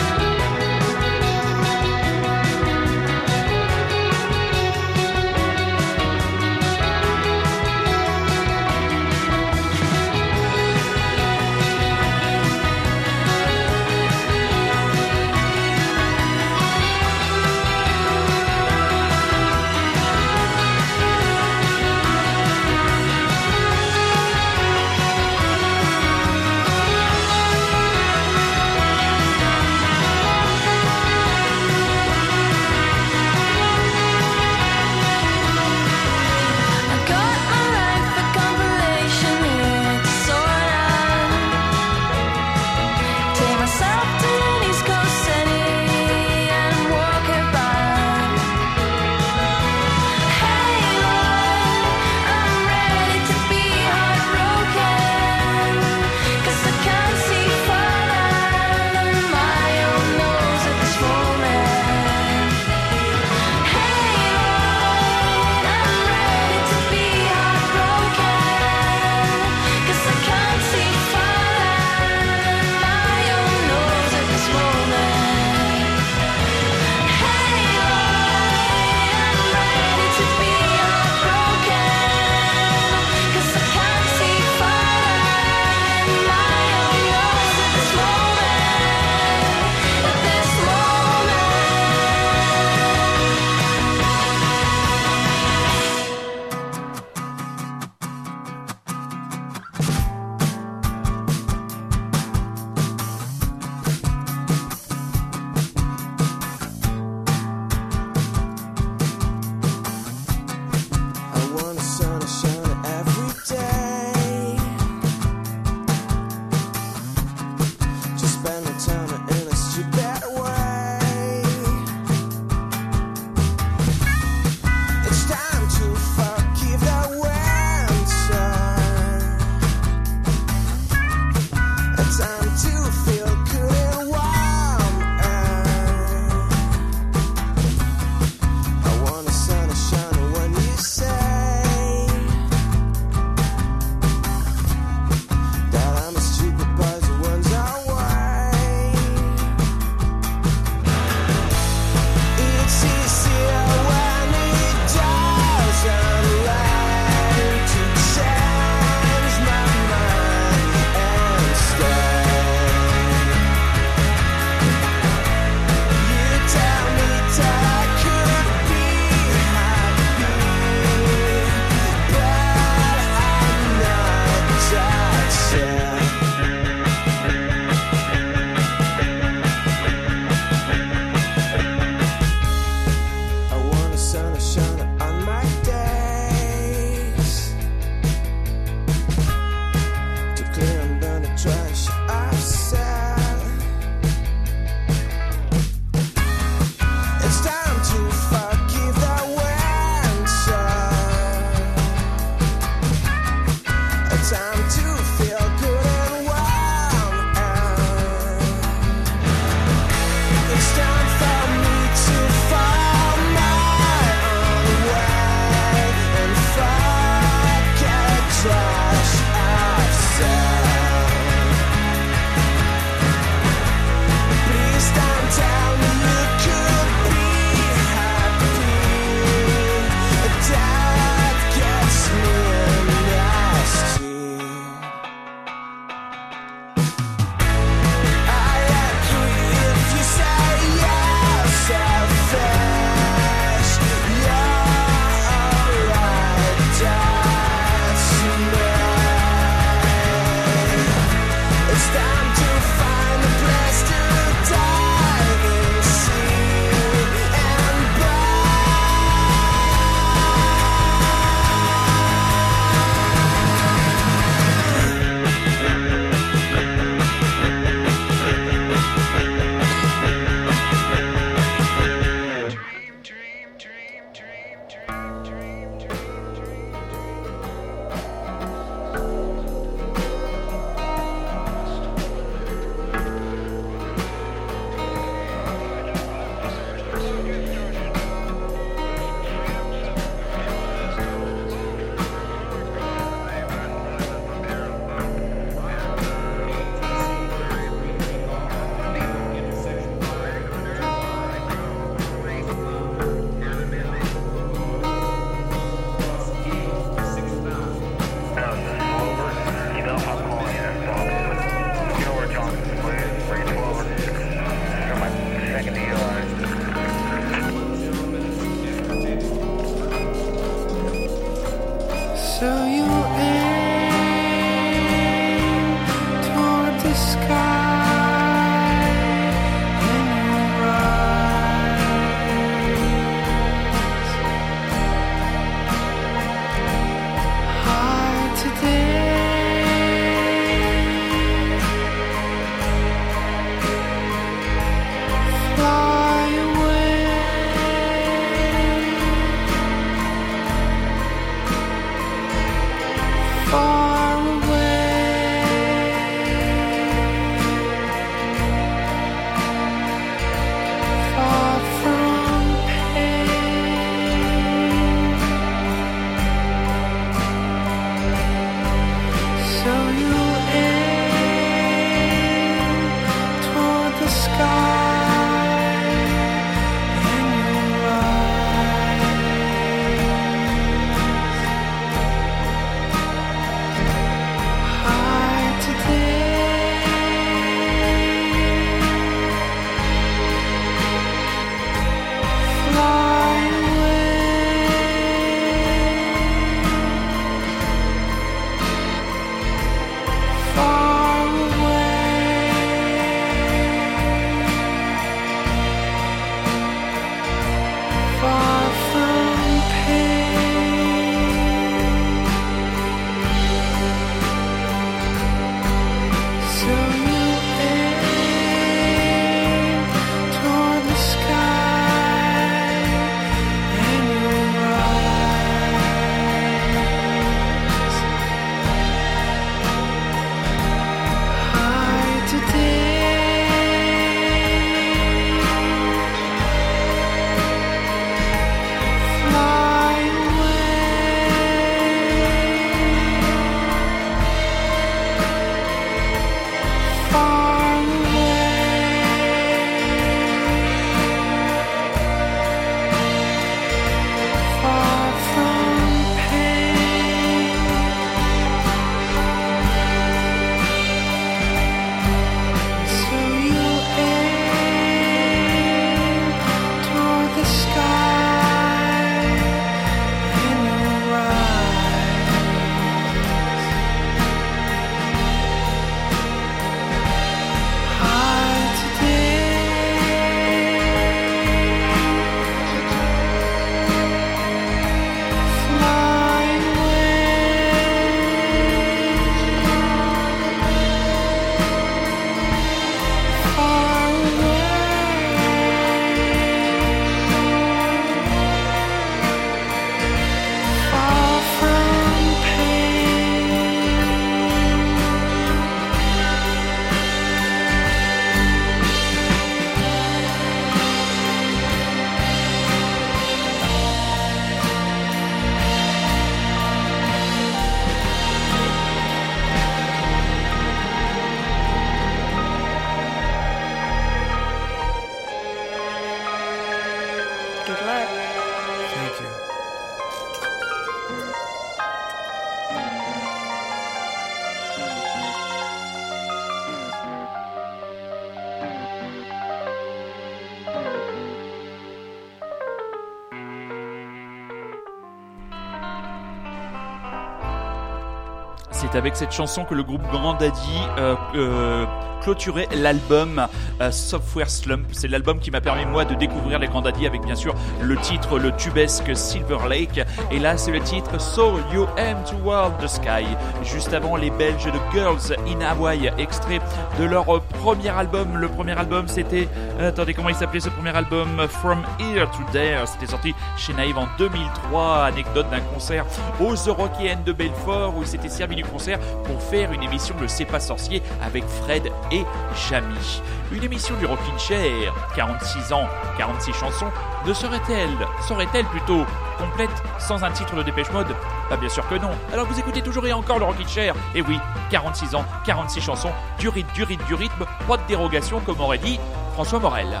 Avec cette chanson que le groupe Grand Daddy euh, euh, clôturait l'album euh, Software Slump. C'est l'album qui m'a permis moi de découvrir les Grand Daddy avec bien sûr le titre, le tubesque Silver Lake. Et là c'est le titre So You Aim Toward the Sky. Juste avant les Belges de Girls in Hawaii, extrait de leur premier album. Le premier album c'était, euh, attendez comment il s'appelait ce premier album? From Here to There. C'était sorti chez Naïve en 2003. Anecdote d'un concert aux Eurokéennes de Belfort où il s'était servi du concert pour faire une émission de C'est pas sorcier avec Fred et Jamie. Une émission du Rockin' Chair, 46 ans, 46 chansons, ne serait-elle, serait-elle plutôt complète sans un titre de Dépêche Mode? Bah bien sûr que non. Alors vous écoutez toujours et encore le Rockin' Chair. Et oui, 46 ans, 46 chansons, du rythme, du rythme, du rythme, pas de dérogation comme aurait dit François Morel.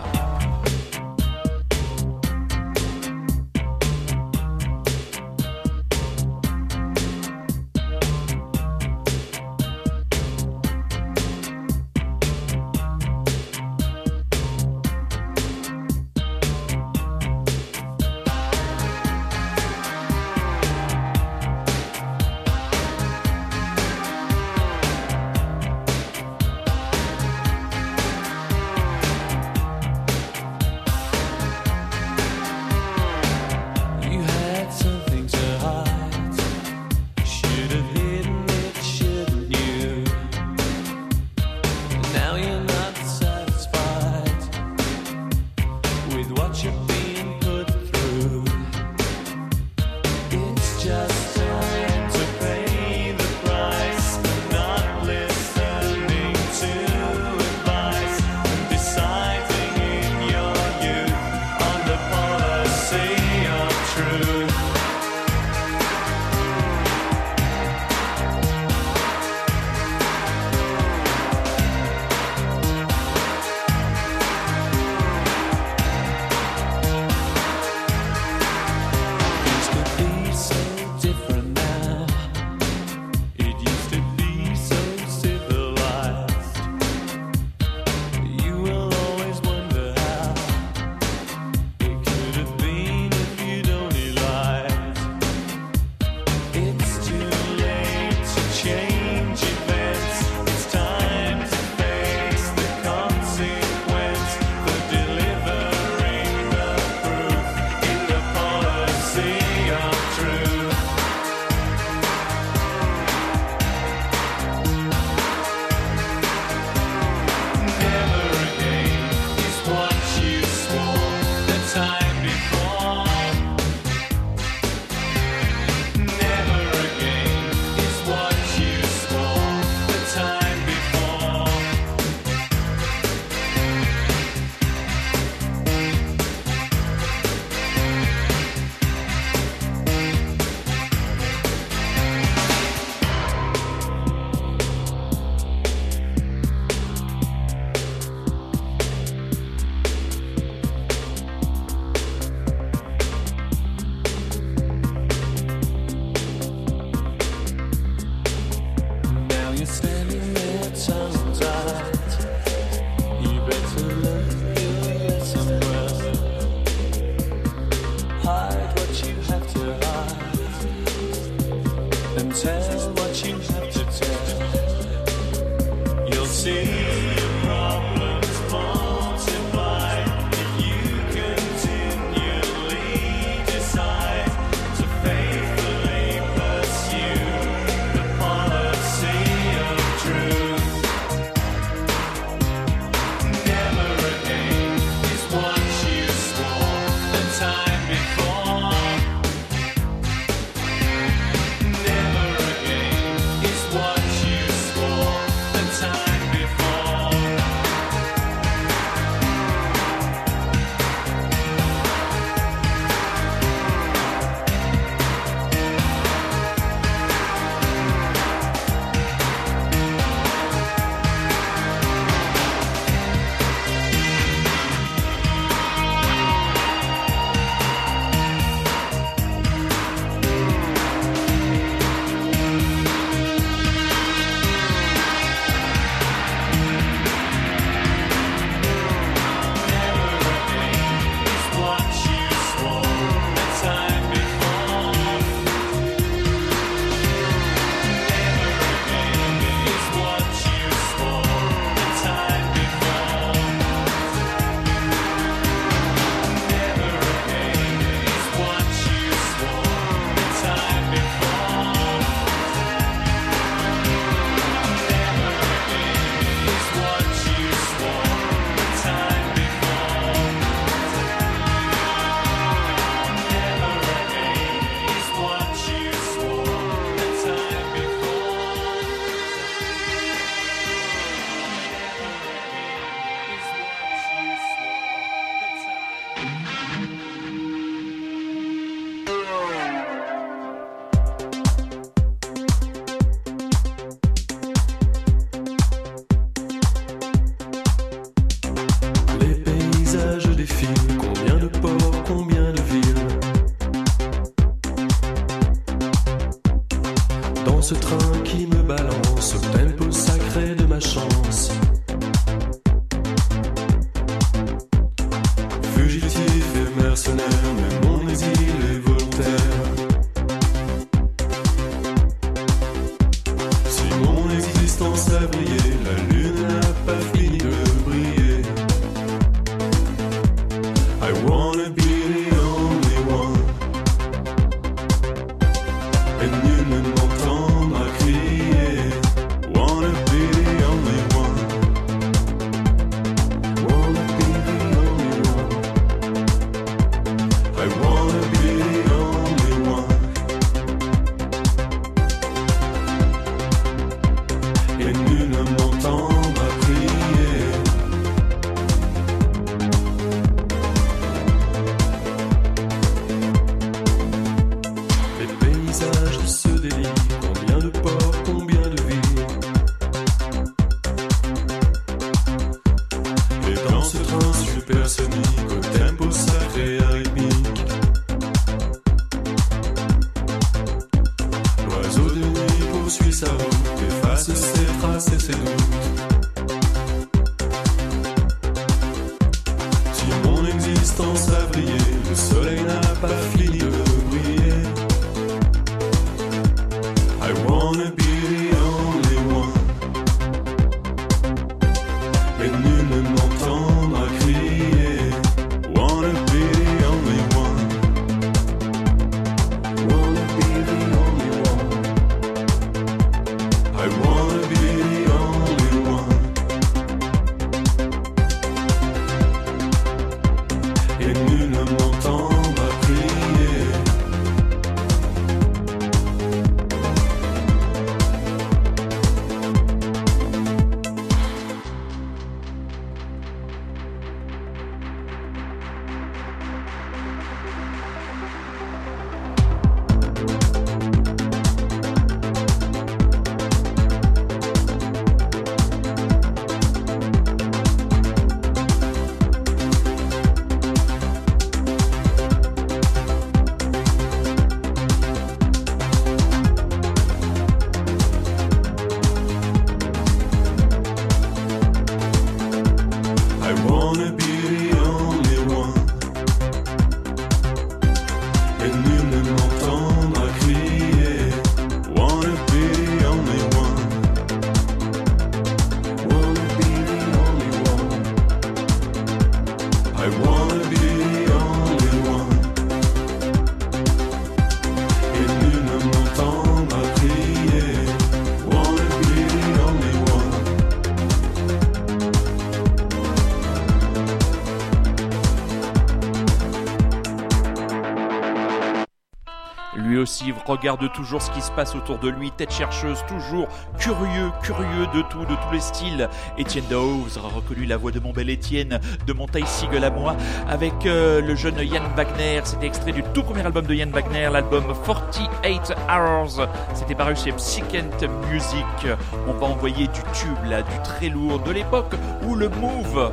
Regarde toujours ce qui se passe autour de lui, tête chercheuse, toujours curieux, curieux de tout, de tous les styles. Étienne Dao, aurez reconnu la voix de mon bel Étienne, de mon taille Siegel à moi, avec euh, le jeune Yann Wagner. C'était extrait du tout premier album de Yann Wagner, l'album 48 Hours. C'était paru chez Psychent Music. On va envoyer du tube là, du très lourd de l'époque où le Move,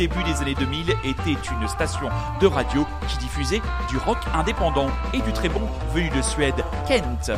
début des années 2000, était une station de radio qui diffusait du rock indépendant et du très bon venu de Suède, Kent.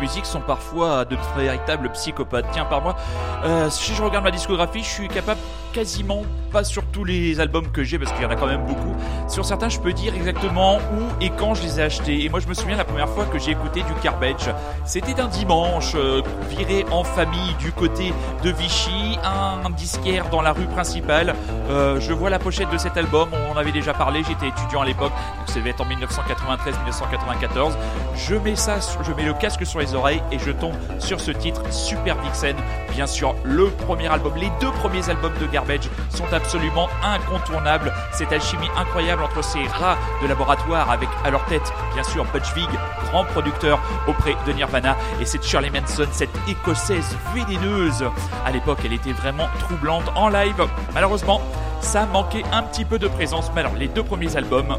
Musique sont parfois de véritables psychopathes. Tiens, par moi, euh, si je regarde ma discographie, je suis capable quasiment, pas sur tous les albums que j'ai, parce qu'il y en a quand même beaucoup, sur certains, je peux dire exactement où et quand je les ai achetés. Et moi, je me souviens la première fois que j'ai écouté du Garbage, c'était un dimanche, euh, viré en famille du côté de Vichy, un disquaire dans la rue principale. Euh, je vois la pochette de cet album, on en avait déjà parlé, j'étais étudiant à l'époque, donc ça devait être en 1993-1994. Je mets ça, je mets le casque sur les oreilles et je tombe sur ce titre Super Vixen. Bien sûr, le premier album, les deux premiers albums de Garbage sont absolument incontournables. Cette alchimie incroyable entre ces rats de laboratoire avec à leur tête, bien sûr, Butch Vig, grand producteur auprès de Nirvana, et cette Shirley Manson, cette écossaise vénéneuse. À l'époque, elle était vraiment troublante en live. Malheureusement, ça manquait un petit peu de présence. Mais alors, les deux premiers albums,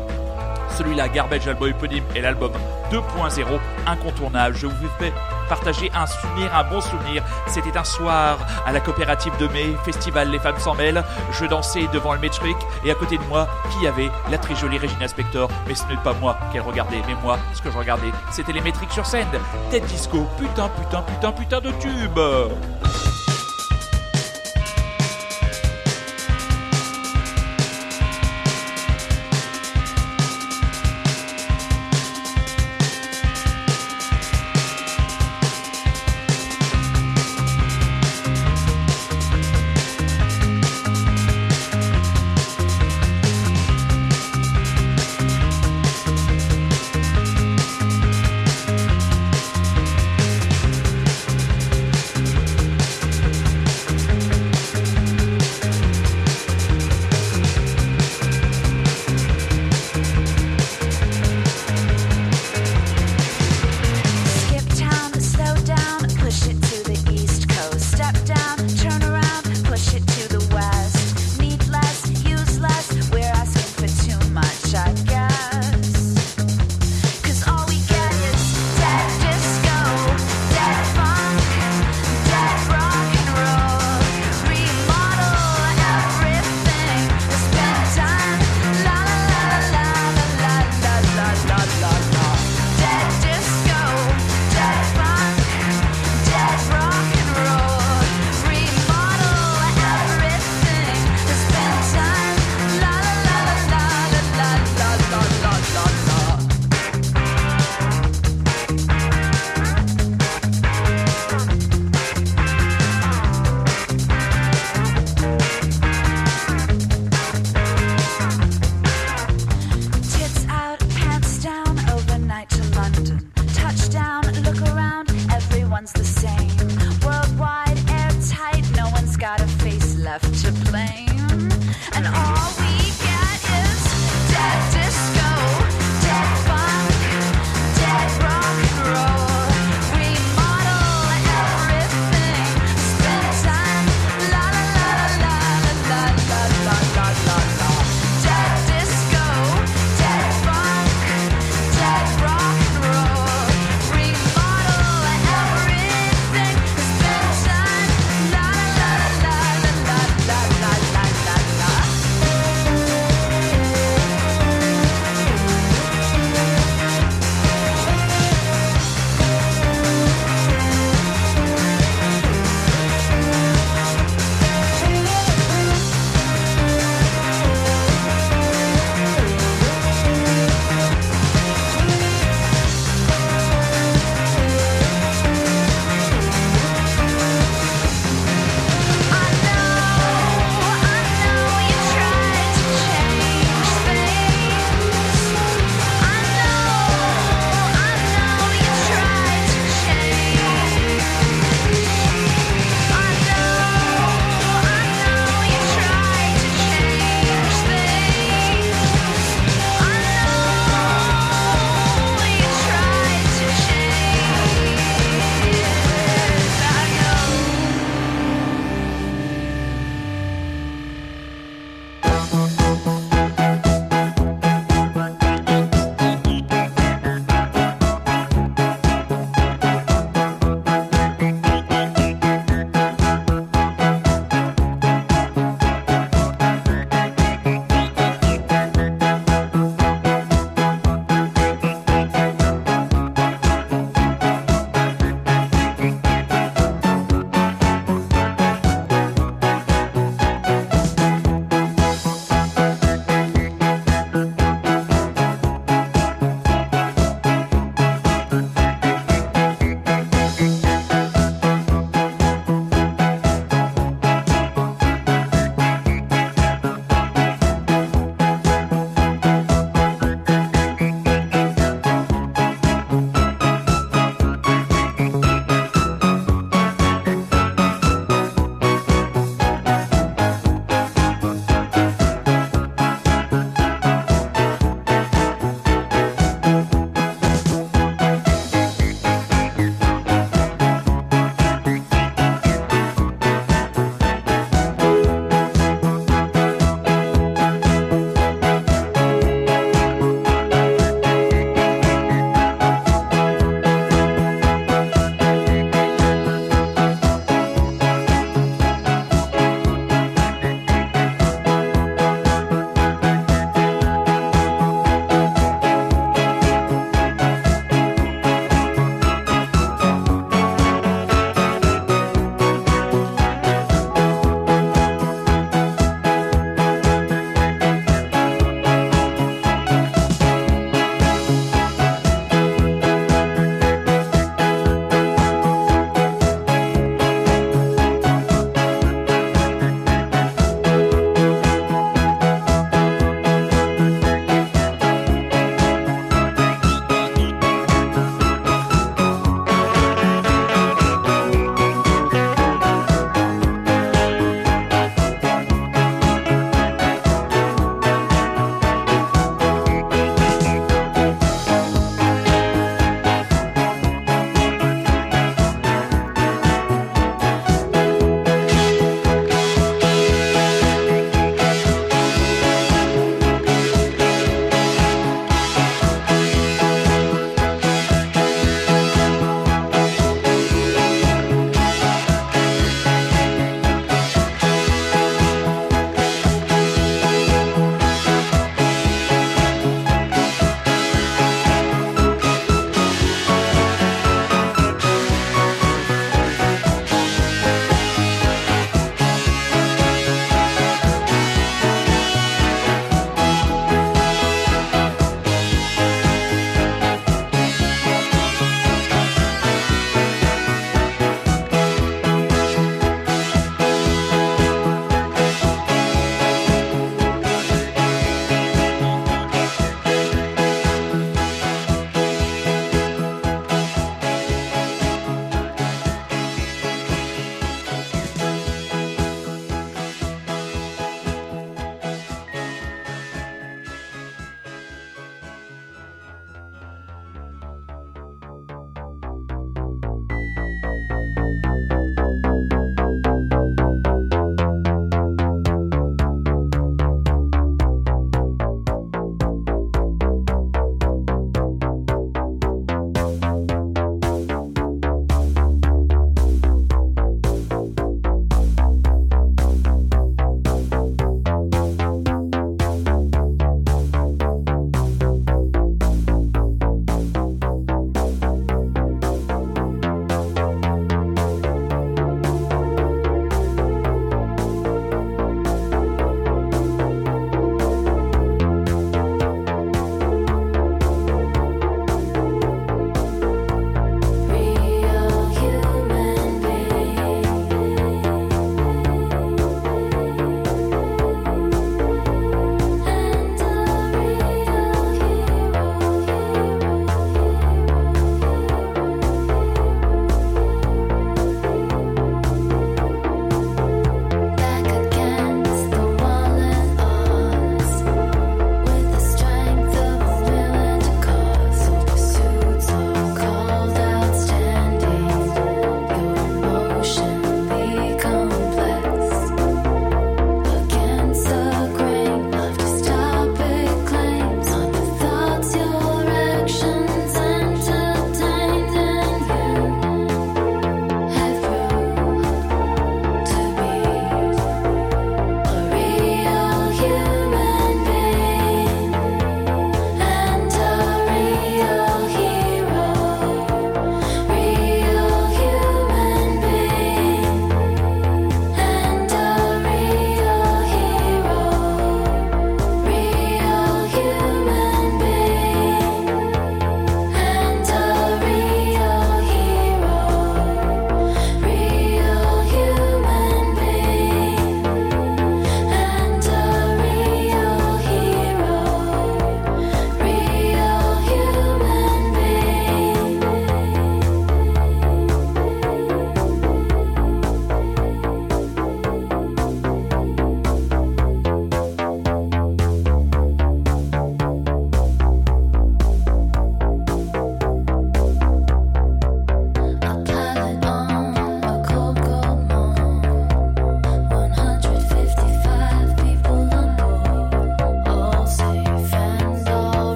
celui-là, Garbage, l'album éponyme, et l'album 2.0, incontournable. Je vous fais partager un souvenir, un bon souvenir. C'était un soir à la coopérative de mai, festival Les Femmes s'en mêlent. Je dansais devant le Metric et à côté de moi, qui avait la très jolie Regina Spector. Mais ce n'est pas moi qu'elle regardait, mais moi, ce que je regardais, c'était les Metric sur scène. Tête disco, putain, putain, putain, putain de tube.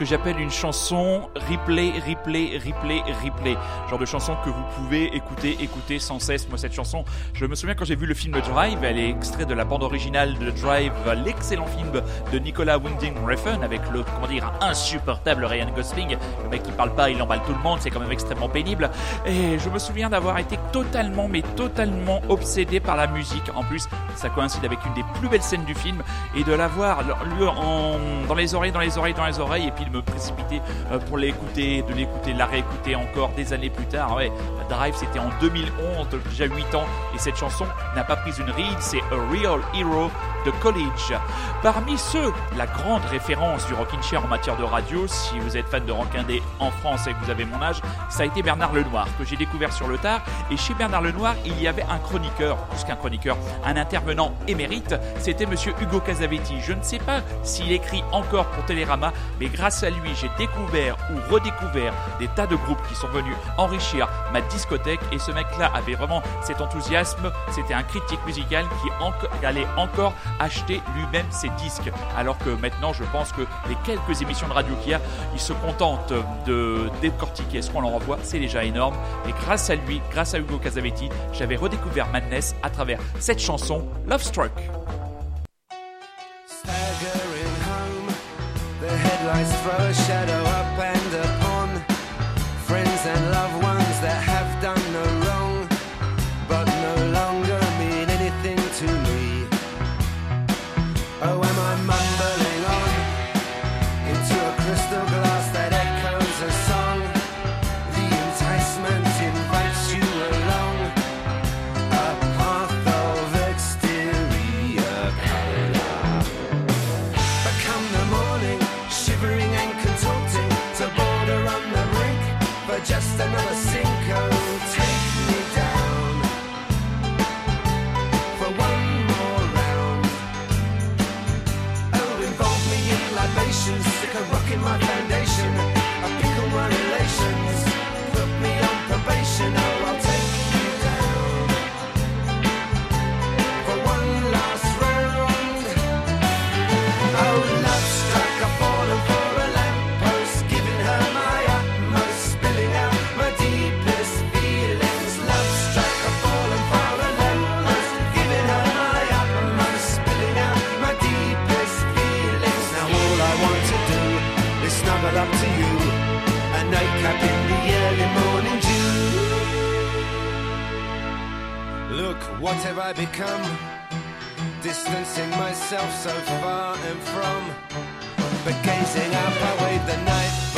Que j'appelle une chanson replay, replay, replay, replay. Genre de chanson que vous pouvez écouter, écouter sans cesse. Moi, cette chanson, je me souviens quand j'ai vu le film Drive, elle est extrait de la bande originale de Drive, l'excellent film de Nicolas Winding Refn avec le, comment dire, insupportable Ryan Gosling. Le mec qui parle pas, il emballe tout le monde, c'est quand même extrêmement pénible. Et je me souviens d'avoir été totalement, mais totalement obsédé par la musique. En plus, ça coïncide avec une des plus belles scènes du film et de l'avoir dans les oreilles, dans les oreilles, dans les oreilles et puis de me précipiter euh, pour l'écouter, de l'écouter, la réécouter encore des années plus tard. Drive c'était en 2011, donc déjà 8 ans et cette chanson n'a pas pris une ride, c'est A Real Hero de College. Parmi ceux, la grande référence du Rockin' Chair en matière de radio, si vous êtes fan de Rock Indé en France et que vous avez mon âge, ça a été Bernard Lenoir, que j'ai découvert sur le tard. Et chez Bernard Lenoir, il y avait un chroniqueur, plus qu'un chroniqueur, un intervenant émérite, c'était monsieur Hugo Casavetti. Je ne sais pas s'il écrit encore pour Télérama, mais grâce à lui, j'ai découvert ou redécouvert des tas de groupes qui sont venus enrichir ma discothèque. Et ce mec-là avait vraiment cet enthousiasme. C'était un critique musical qui allait encore acheter lui-même ses disques. Alors que maintenant, je pense que les quelques émissions de radio qu'il y a, il se contente de décortiquer ce qu'on leur envoie? C'est déjà énorme. Et grâce à lui, grâce à Hugo Casavetti, j'avais redécouvert Madness à travers cette chanson Love Struck. The headlights throw a shadow what have I become? Distancing myself so far and from But gazing up I wave the night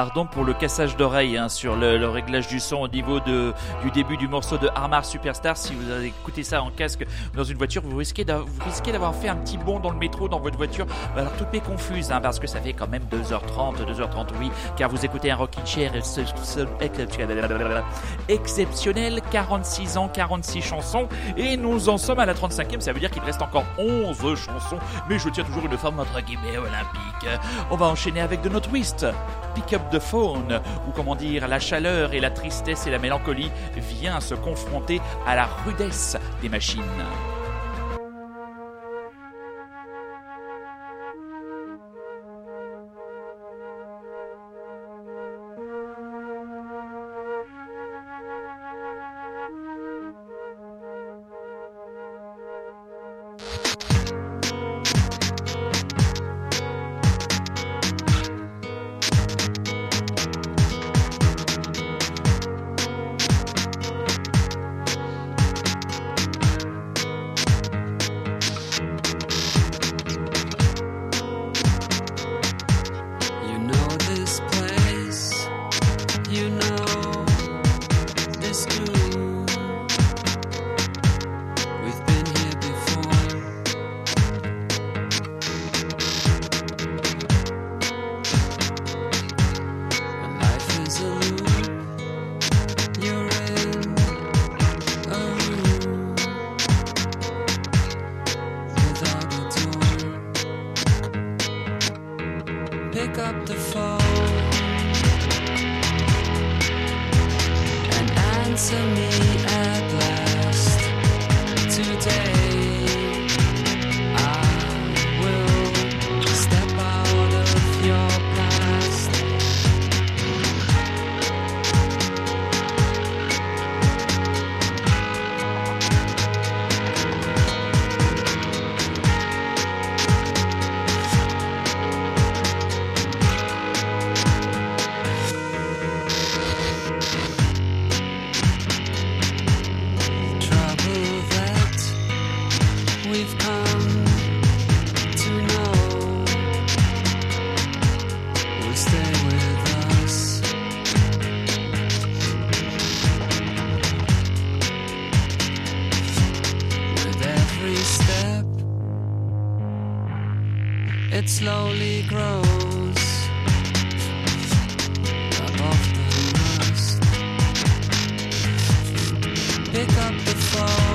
Pardon pour le cassage d'oreille hein, sur le, réglage du son au niveau de, du début du morceau de Armar Superstar. Si vous avez écouté ça en casque dans une voiture, vous risquez d'avoir fait un petit bond dans le métro, dans votre voiture. Alors tout est confuse, hein, parce que ça fait quand même 2h30, 2h30 oui, car vous écoutez un rocking chair exceptionnel, exceptionnel, 46 ans, 46 chansons, et nous en sommes à la 35e, ça veut dire qu'il reste encore 11 chansons, mais je tiens toujours une forme entre guillemets olympique. On va enchaîner avec de notre twist. Pick up the phone, ou comment dire, la chaleur et la tristesse et la mélancolie vient se confronter à la rudesse des machines. It slowly grows above the rust. Pick up the phone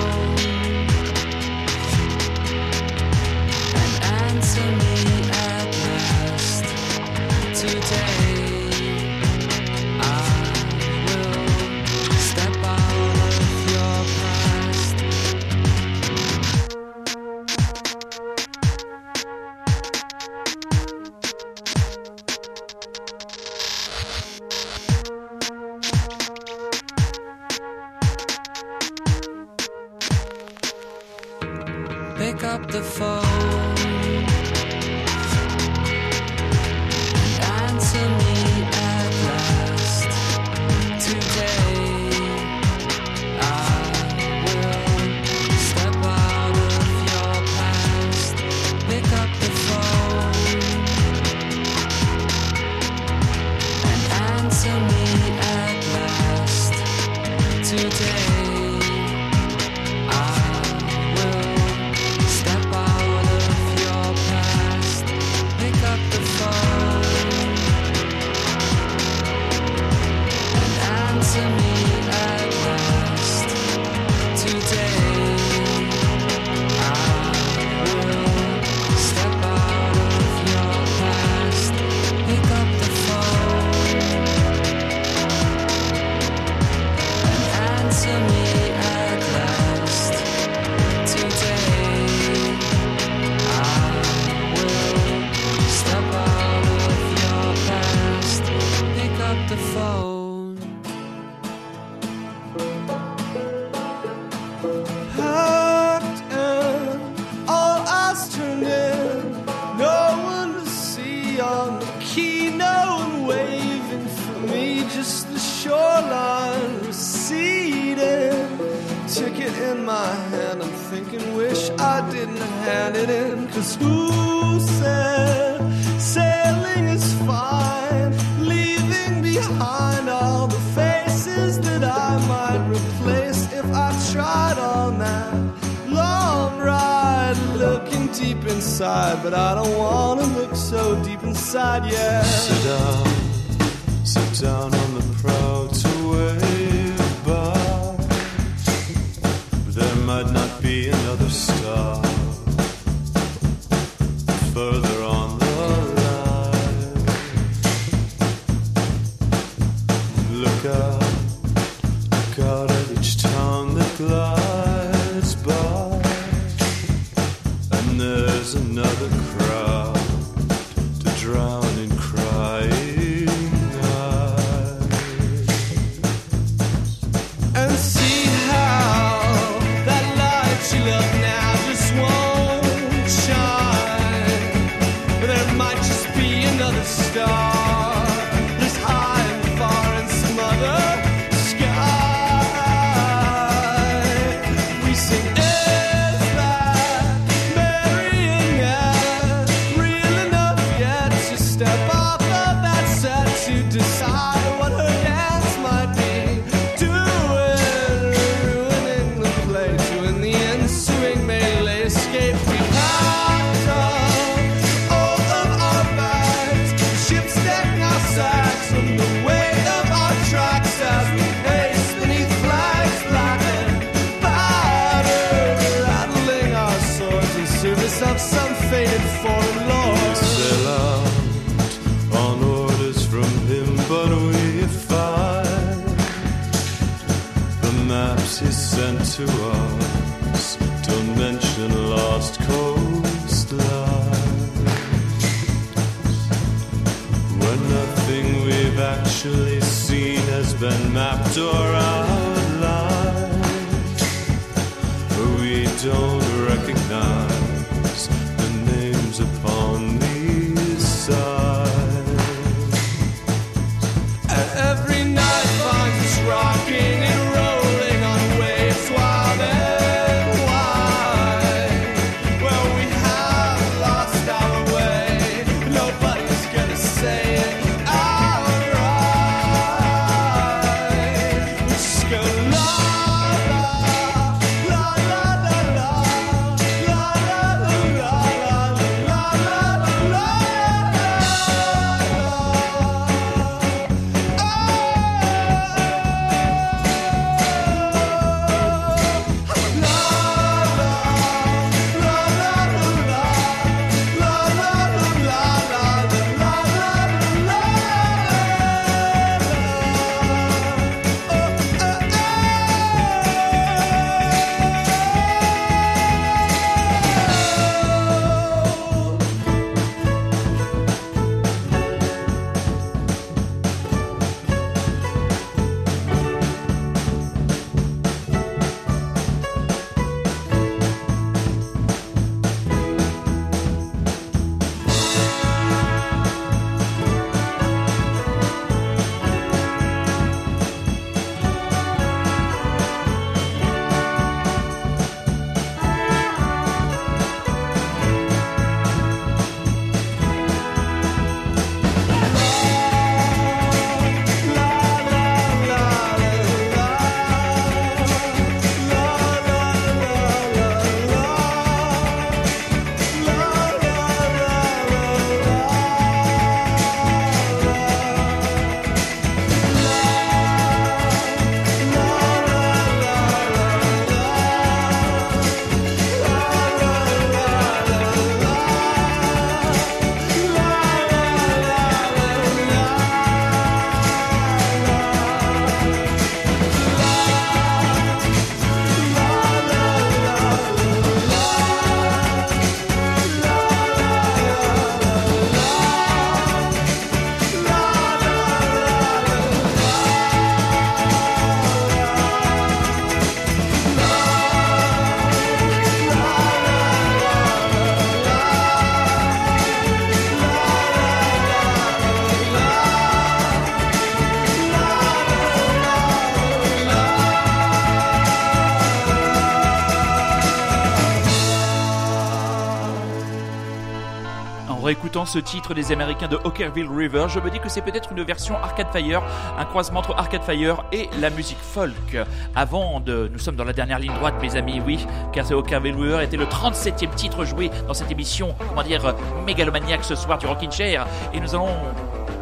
écoutant ce titre des Américains de Hockerville River, je me dis que c'est peut-être une version Arcade Fire, un croisement entre Arcade Fire et la musique folk. Avant de, nous sommes dans la dernière ligne droite, mes amis, oui, car c'est Hockerville River était le 37e titre joué dans cette émission, comment dire, mégalomaniaque ce soir du Rockin' Chair, et nous allons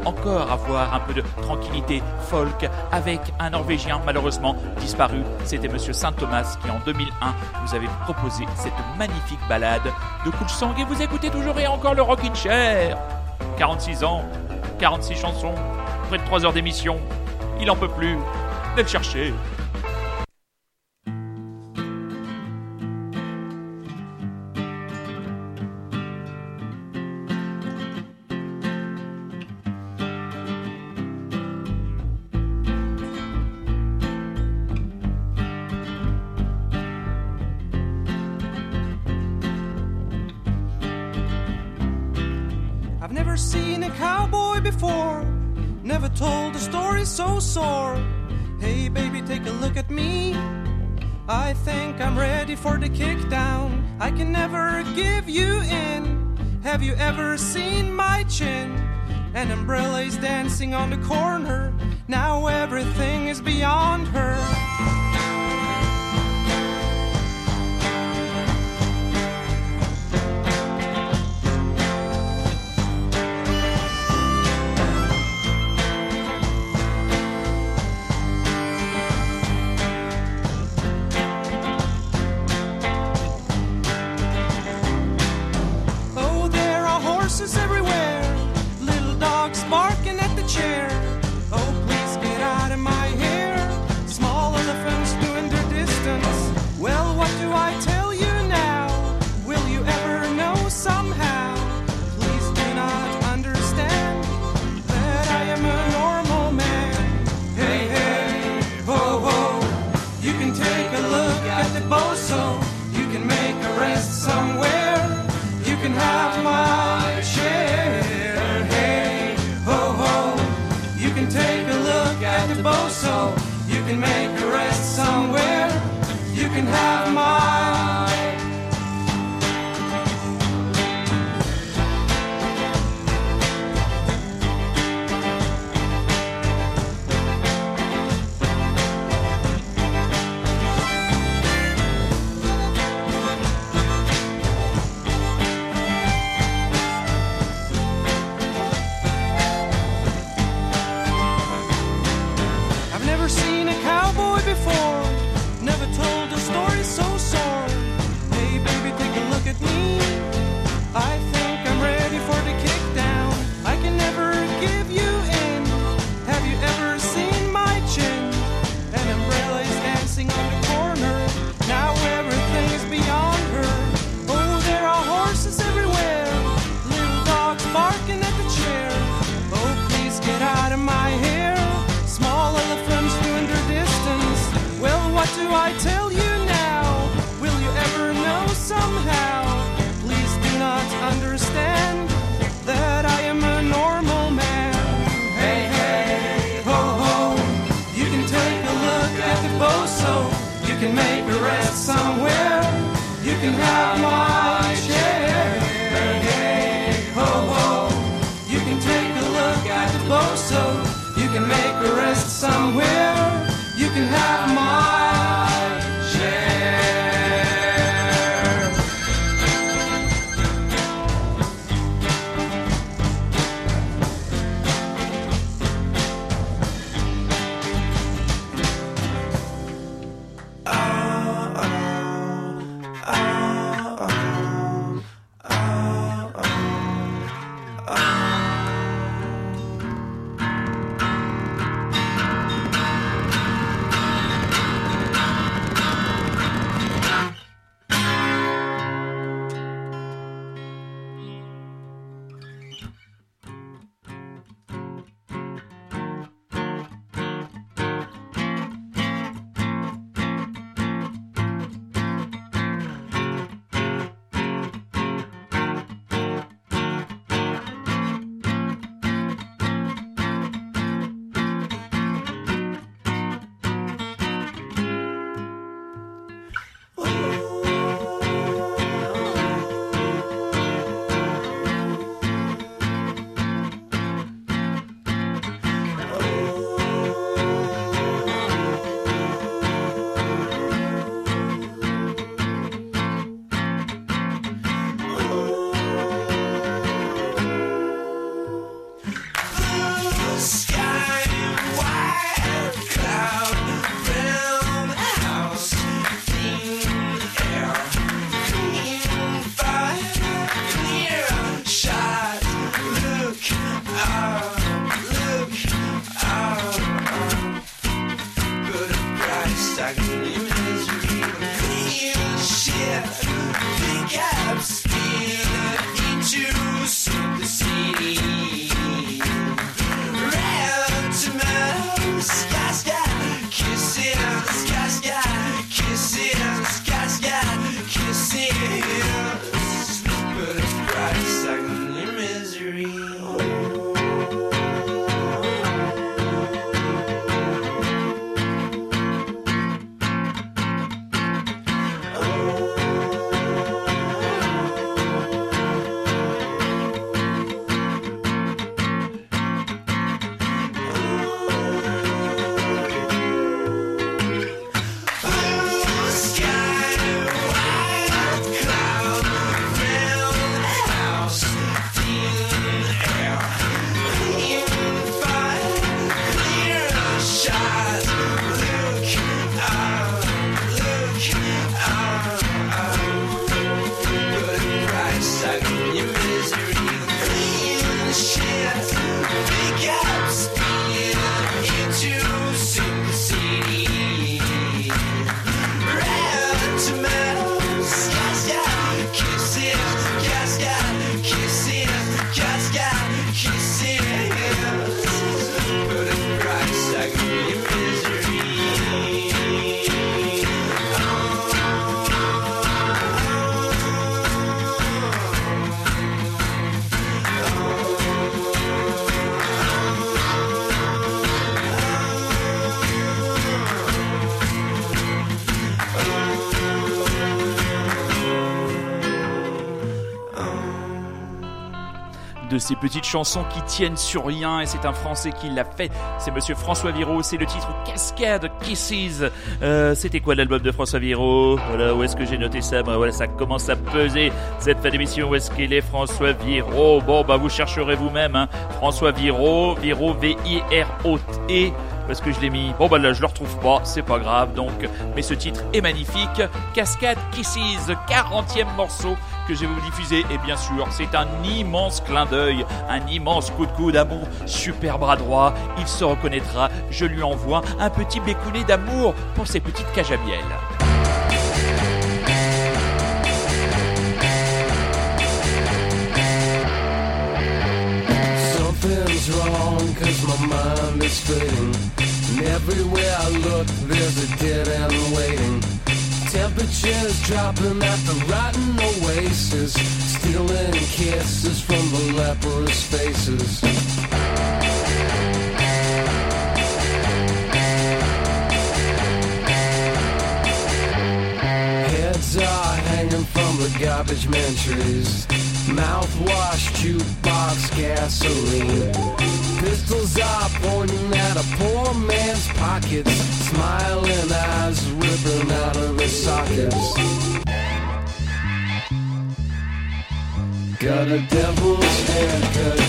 encore avoir un peu de tranquillité folk avec un Norvégien malheureusement disparu. C'était Monsieur Saint Thomas qui en 2001 nous avait proposé cette magnifique balade de Coulsang et vous écoutez toujours et encore le Rockin' Chair. 46 ans, 46 chansons, près de 3 heures d'émission. Il en peut plus. Venez le chercher. you ever seen my chin? An umbrella's dancing on the corner. Now everything is beyond her. De ces petites chansons qui tiennent sur rien et c'est un Français qui l'a fait. C'est Monsieur François Viro, c'est le titre Cascade Kisses. Euh, C'était quoi l'album de François Viro Voilà, où est-ce que j'ai noté ça? Bah, Voilà, ça commence à peser cette fin d'émission. Où est-ce qu'il est François Viro Bon, bah vous chercherez vous-même. Hein. François Viro, Viro V-I-R-O-T parce que je l'ai mis. Bon bah là je le retrouve pas, c'est pas grave donc. Mais ce titre est magnifique. Cascade Kisses, 40e morceau que je vais vous diffuser. Et bien sûr, c'est un immense clin d'œil, un immense coup de coude à mon super bras droit. Il se reconnaîtra. Je lui envoie un petit bécounet d'amour pour ses petites cages à miel. Something's wrong cause my is everywhere I look there's a Temperatures dropping at the rotten oasis Stealing kisses from the leprous faces. Heads are hanging from the garbage man trees Mouthwash, jukebox, gasoline. Pistols are pointing at a poor man's pockets Smiling eyes ripping out of his sockets. Got a devil's haircut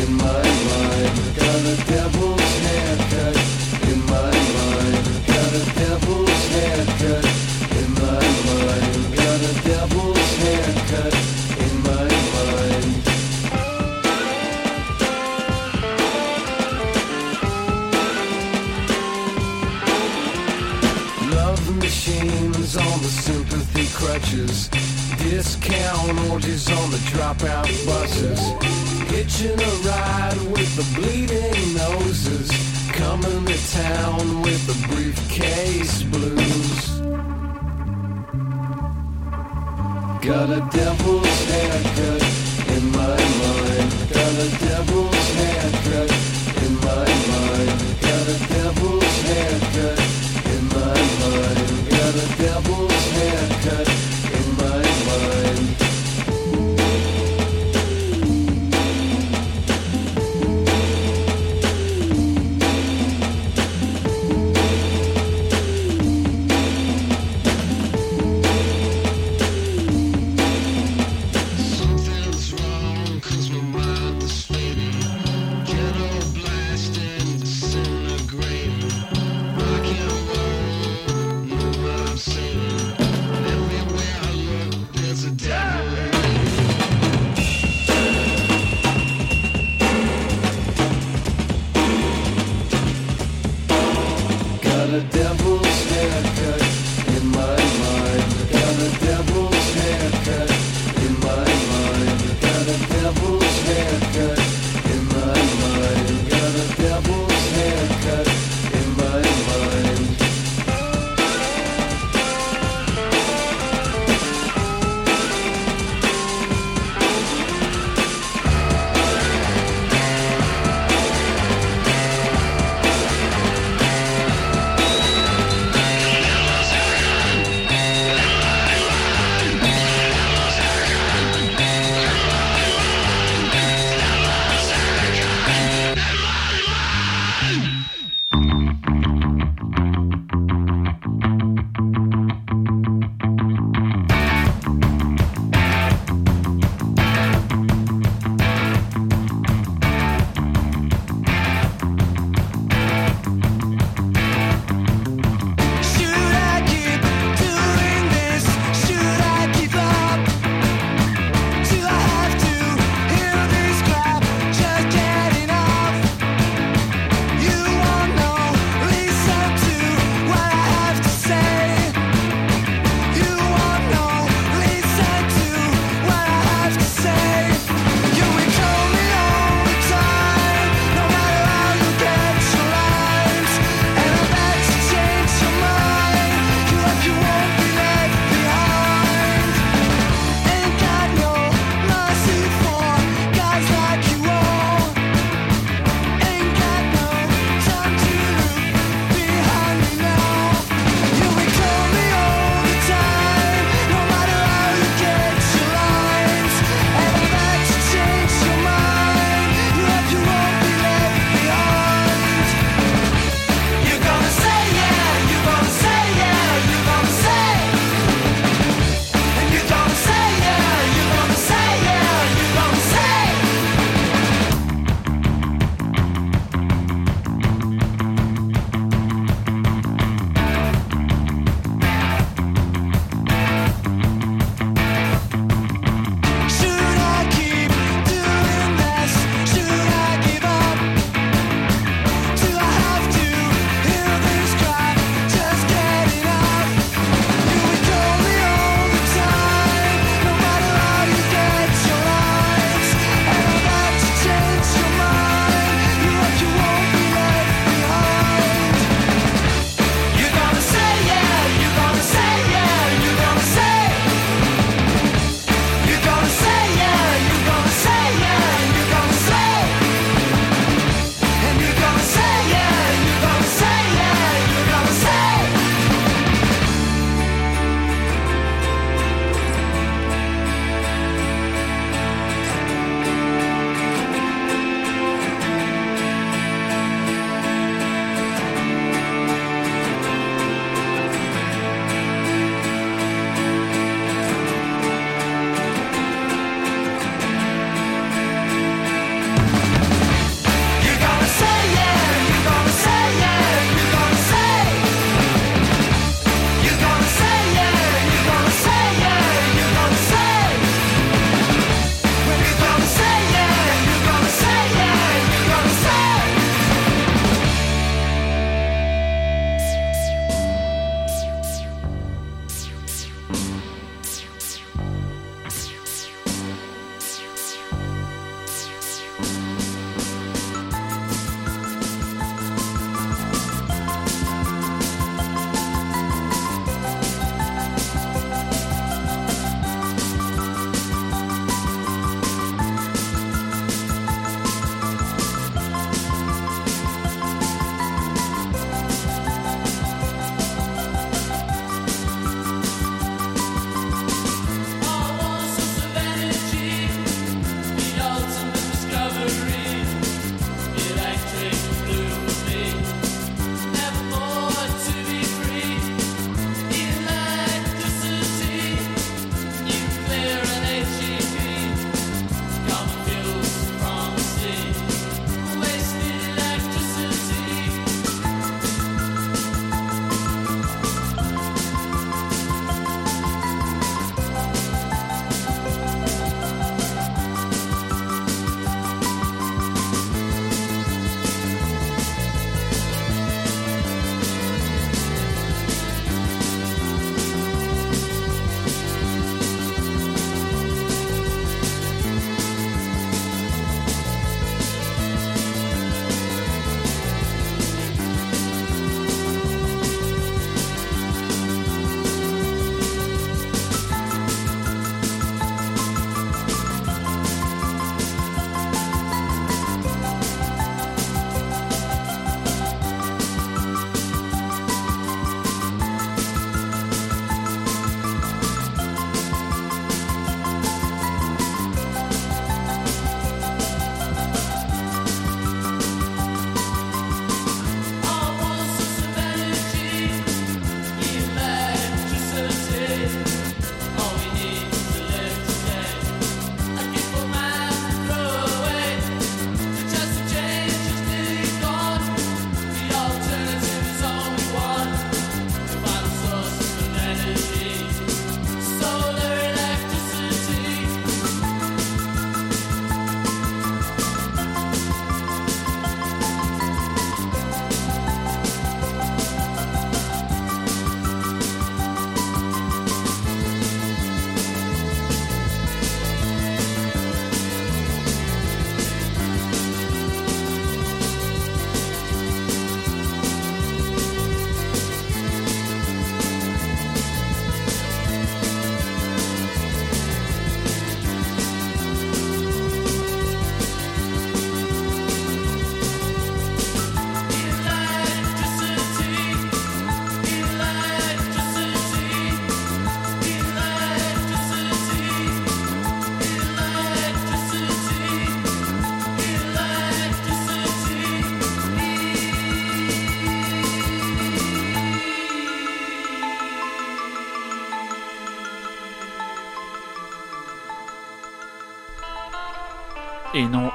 in my mind. Got a devil's haircut Discount orgies on the dropout buses. Hitching a ride with the bleeding noses. Coming to town with the briefcase blues. Got a devil's haircut in my mind. Got a devil's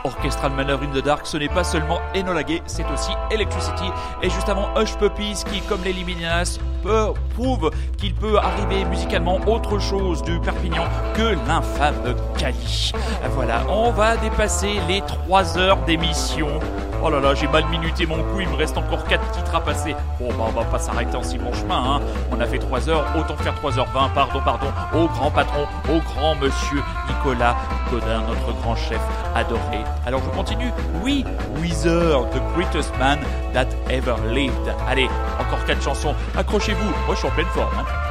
Orchestral Manor in the Dark, ce n'est pas seulement Enola c'est aussi Electricity. Et juste avant, Hush Puppies qui, comme les Liminas, prouve qu'il peut arriver musicalement autre chose du Perpignan que l'infâme Cali. Voilà, on va dépasser les 3 heures d'émission. Oh là là, j'ai mal minuté mon coup, il me reste encore 4 titres à passer. Bon, bah, on va pas s'arrêter en si bon chemin, hein. On a fait 3 heures, autant faire 3h20, pardon, pardon. Au grand patron, au grand monsieur Nicolas Godin, notre grand chef adoré. Alors, je continue. Oui, Weezer, the greatest man that ever lived. Allez, encore 4 chansons. Accrochez-vous. Moi, je suis en pleine forme, hein.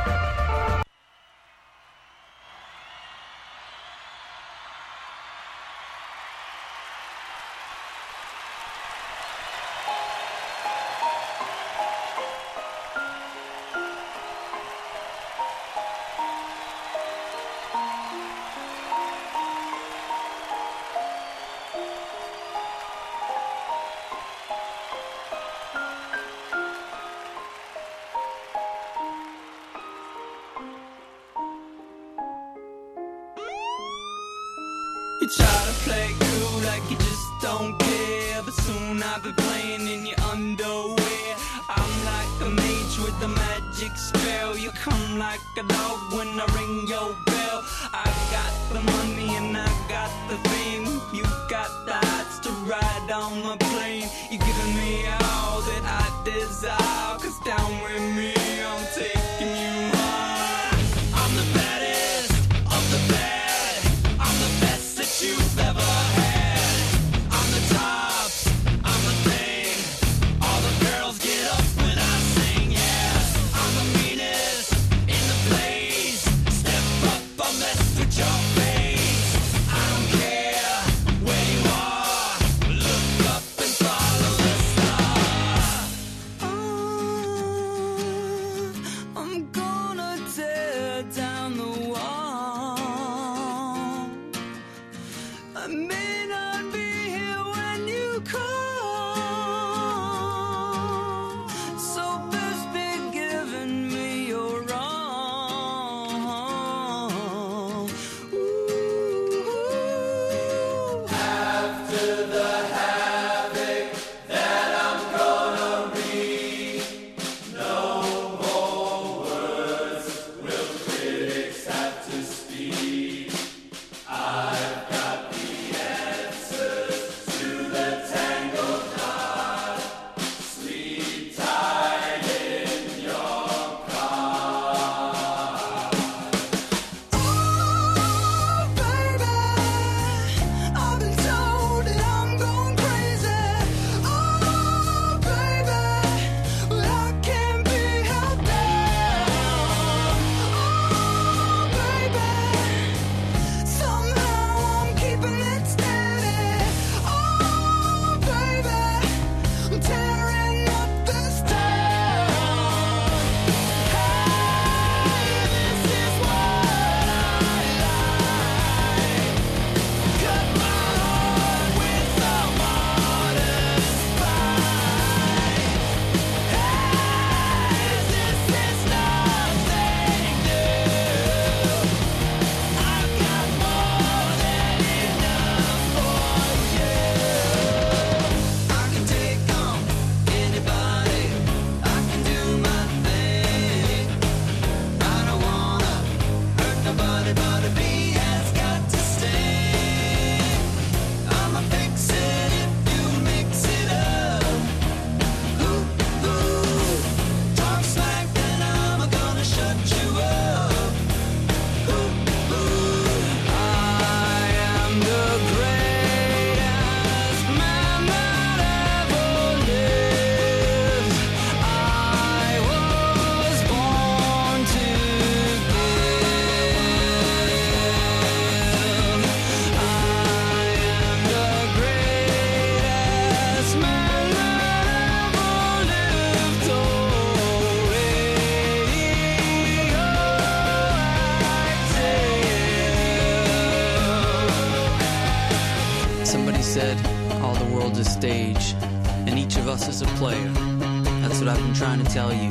I've been trying to tell you.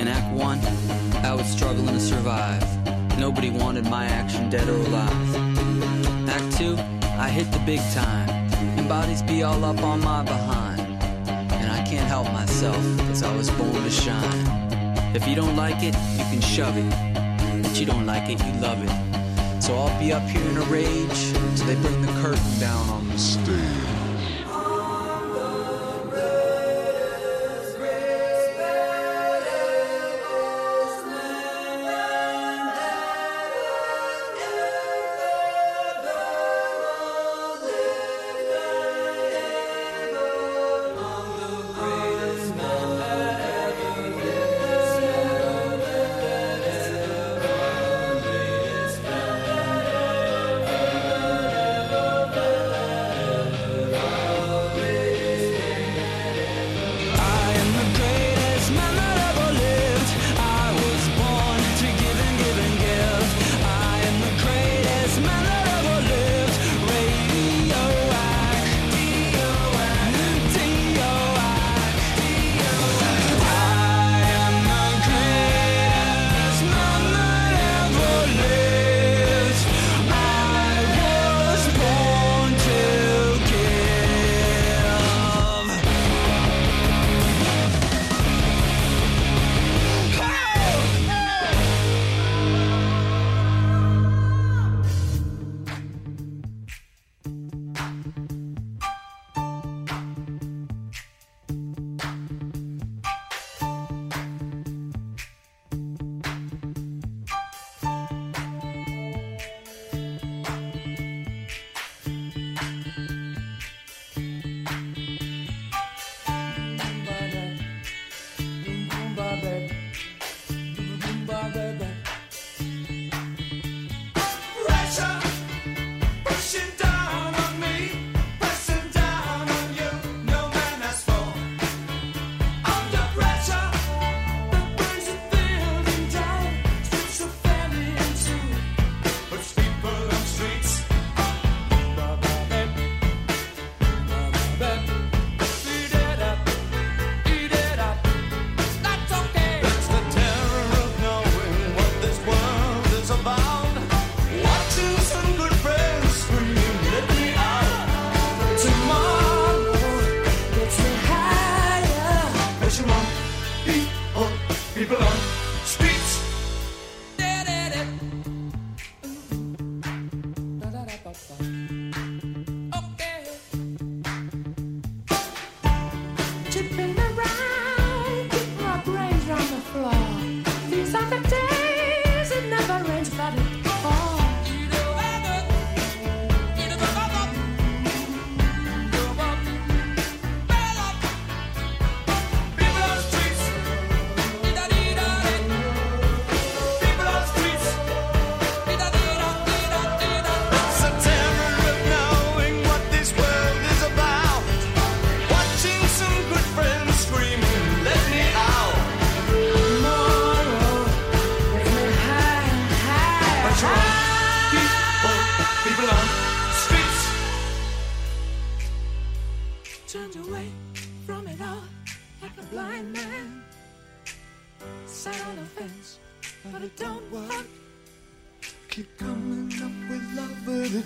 In Act 1, I was struggling to survive. Nobody wanted my action dead or alive. Act 2, I hit the big time. And bodies be all up on my behind. And I can't help myself, cause I was born to shine. If you don't like it, you can shove it. But you don't like it, you love it. So I'll be up here in a rage till they bring the curtain down on the stage.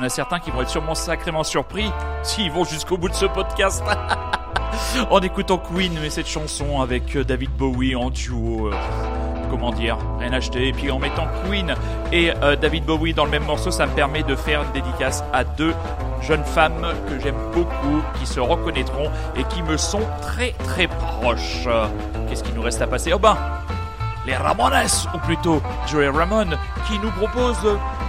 Y en a certains qui vont être sûrement sacrément surpris s'ils vont jusqu'au bout de ce podcast. en écoutant Queen, mais cette chanson avec euh, David Bowie en duo. euh, comment dire, rien acheté. Et puis en mettant Queen et euh, David Bowie dans le même morceau, ça me permet de faire une dédicace à deux jeunes femmes que j'aime beaucoup, qui se reconnaîtront et qui me sont très très proches. Qu'est-ce qu'il nous reste à passer? Oh ben, les Ramones, ou plutôt Joey Ramone, qui nous propose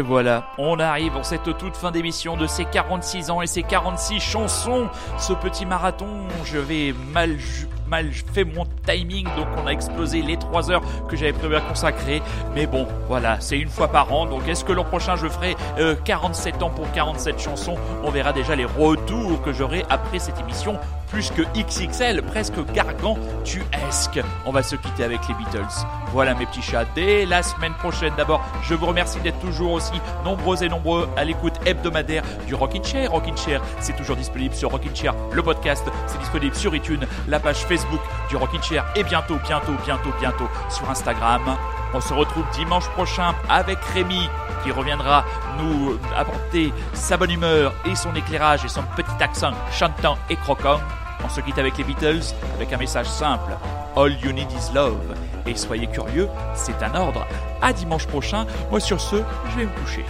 Et voilà, on arrive en cette toute fin d'émission de ces 46 ans et ces 46 chansons. Ce petit marathon, je vais mal, mal fait mon timing, donc on a explosé les 3 heures que j'avais prévu à consacrer. Mais bon, voilà, c'est une fois par an. Donc est-ce que l'an prochain je ferai euh, 47 ans pour 47 chansons? On verra déjà les retours que j'aurai après cette émission plus que XXL, presque gargantuesque. On va se quitter avec les Beatles. Voilà mes petits chats, dès la semaine prochaine. D'abord, je vous remercie d'être toujours aussi nombreux et nombreux à l'écoute hebdomadaire du Rockin' Chair. Rockin' Chair, c'est toujours disponible sur Rockin' Chair, le podcast. C'est disponible sur iTunes, la page Facebook du Rockin' Chair et bientôt, bientôt, bientôt, bientôt sur Instagram. On se retrouve dimanche prochain avec Rémi qui reviendra nous apporter sa bonne humeur et son éclairage et son petit accent chantant et croquant. On se quitte avec les Beatles avec un message simple. All you need is love. Et soyez curieux, c'est un ordre. À dimanche prochain. Moi sur ce, je vais me coucher.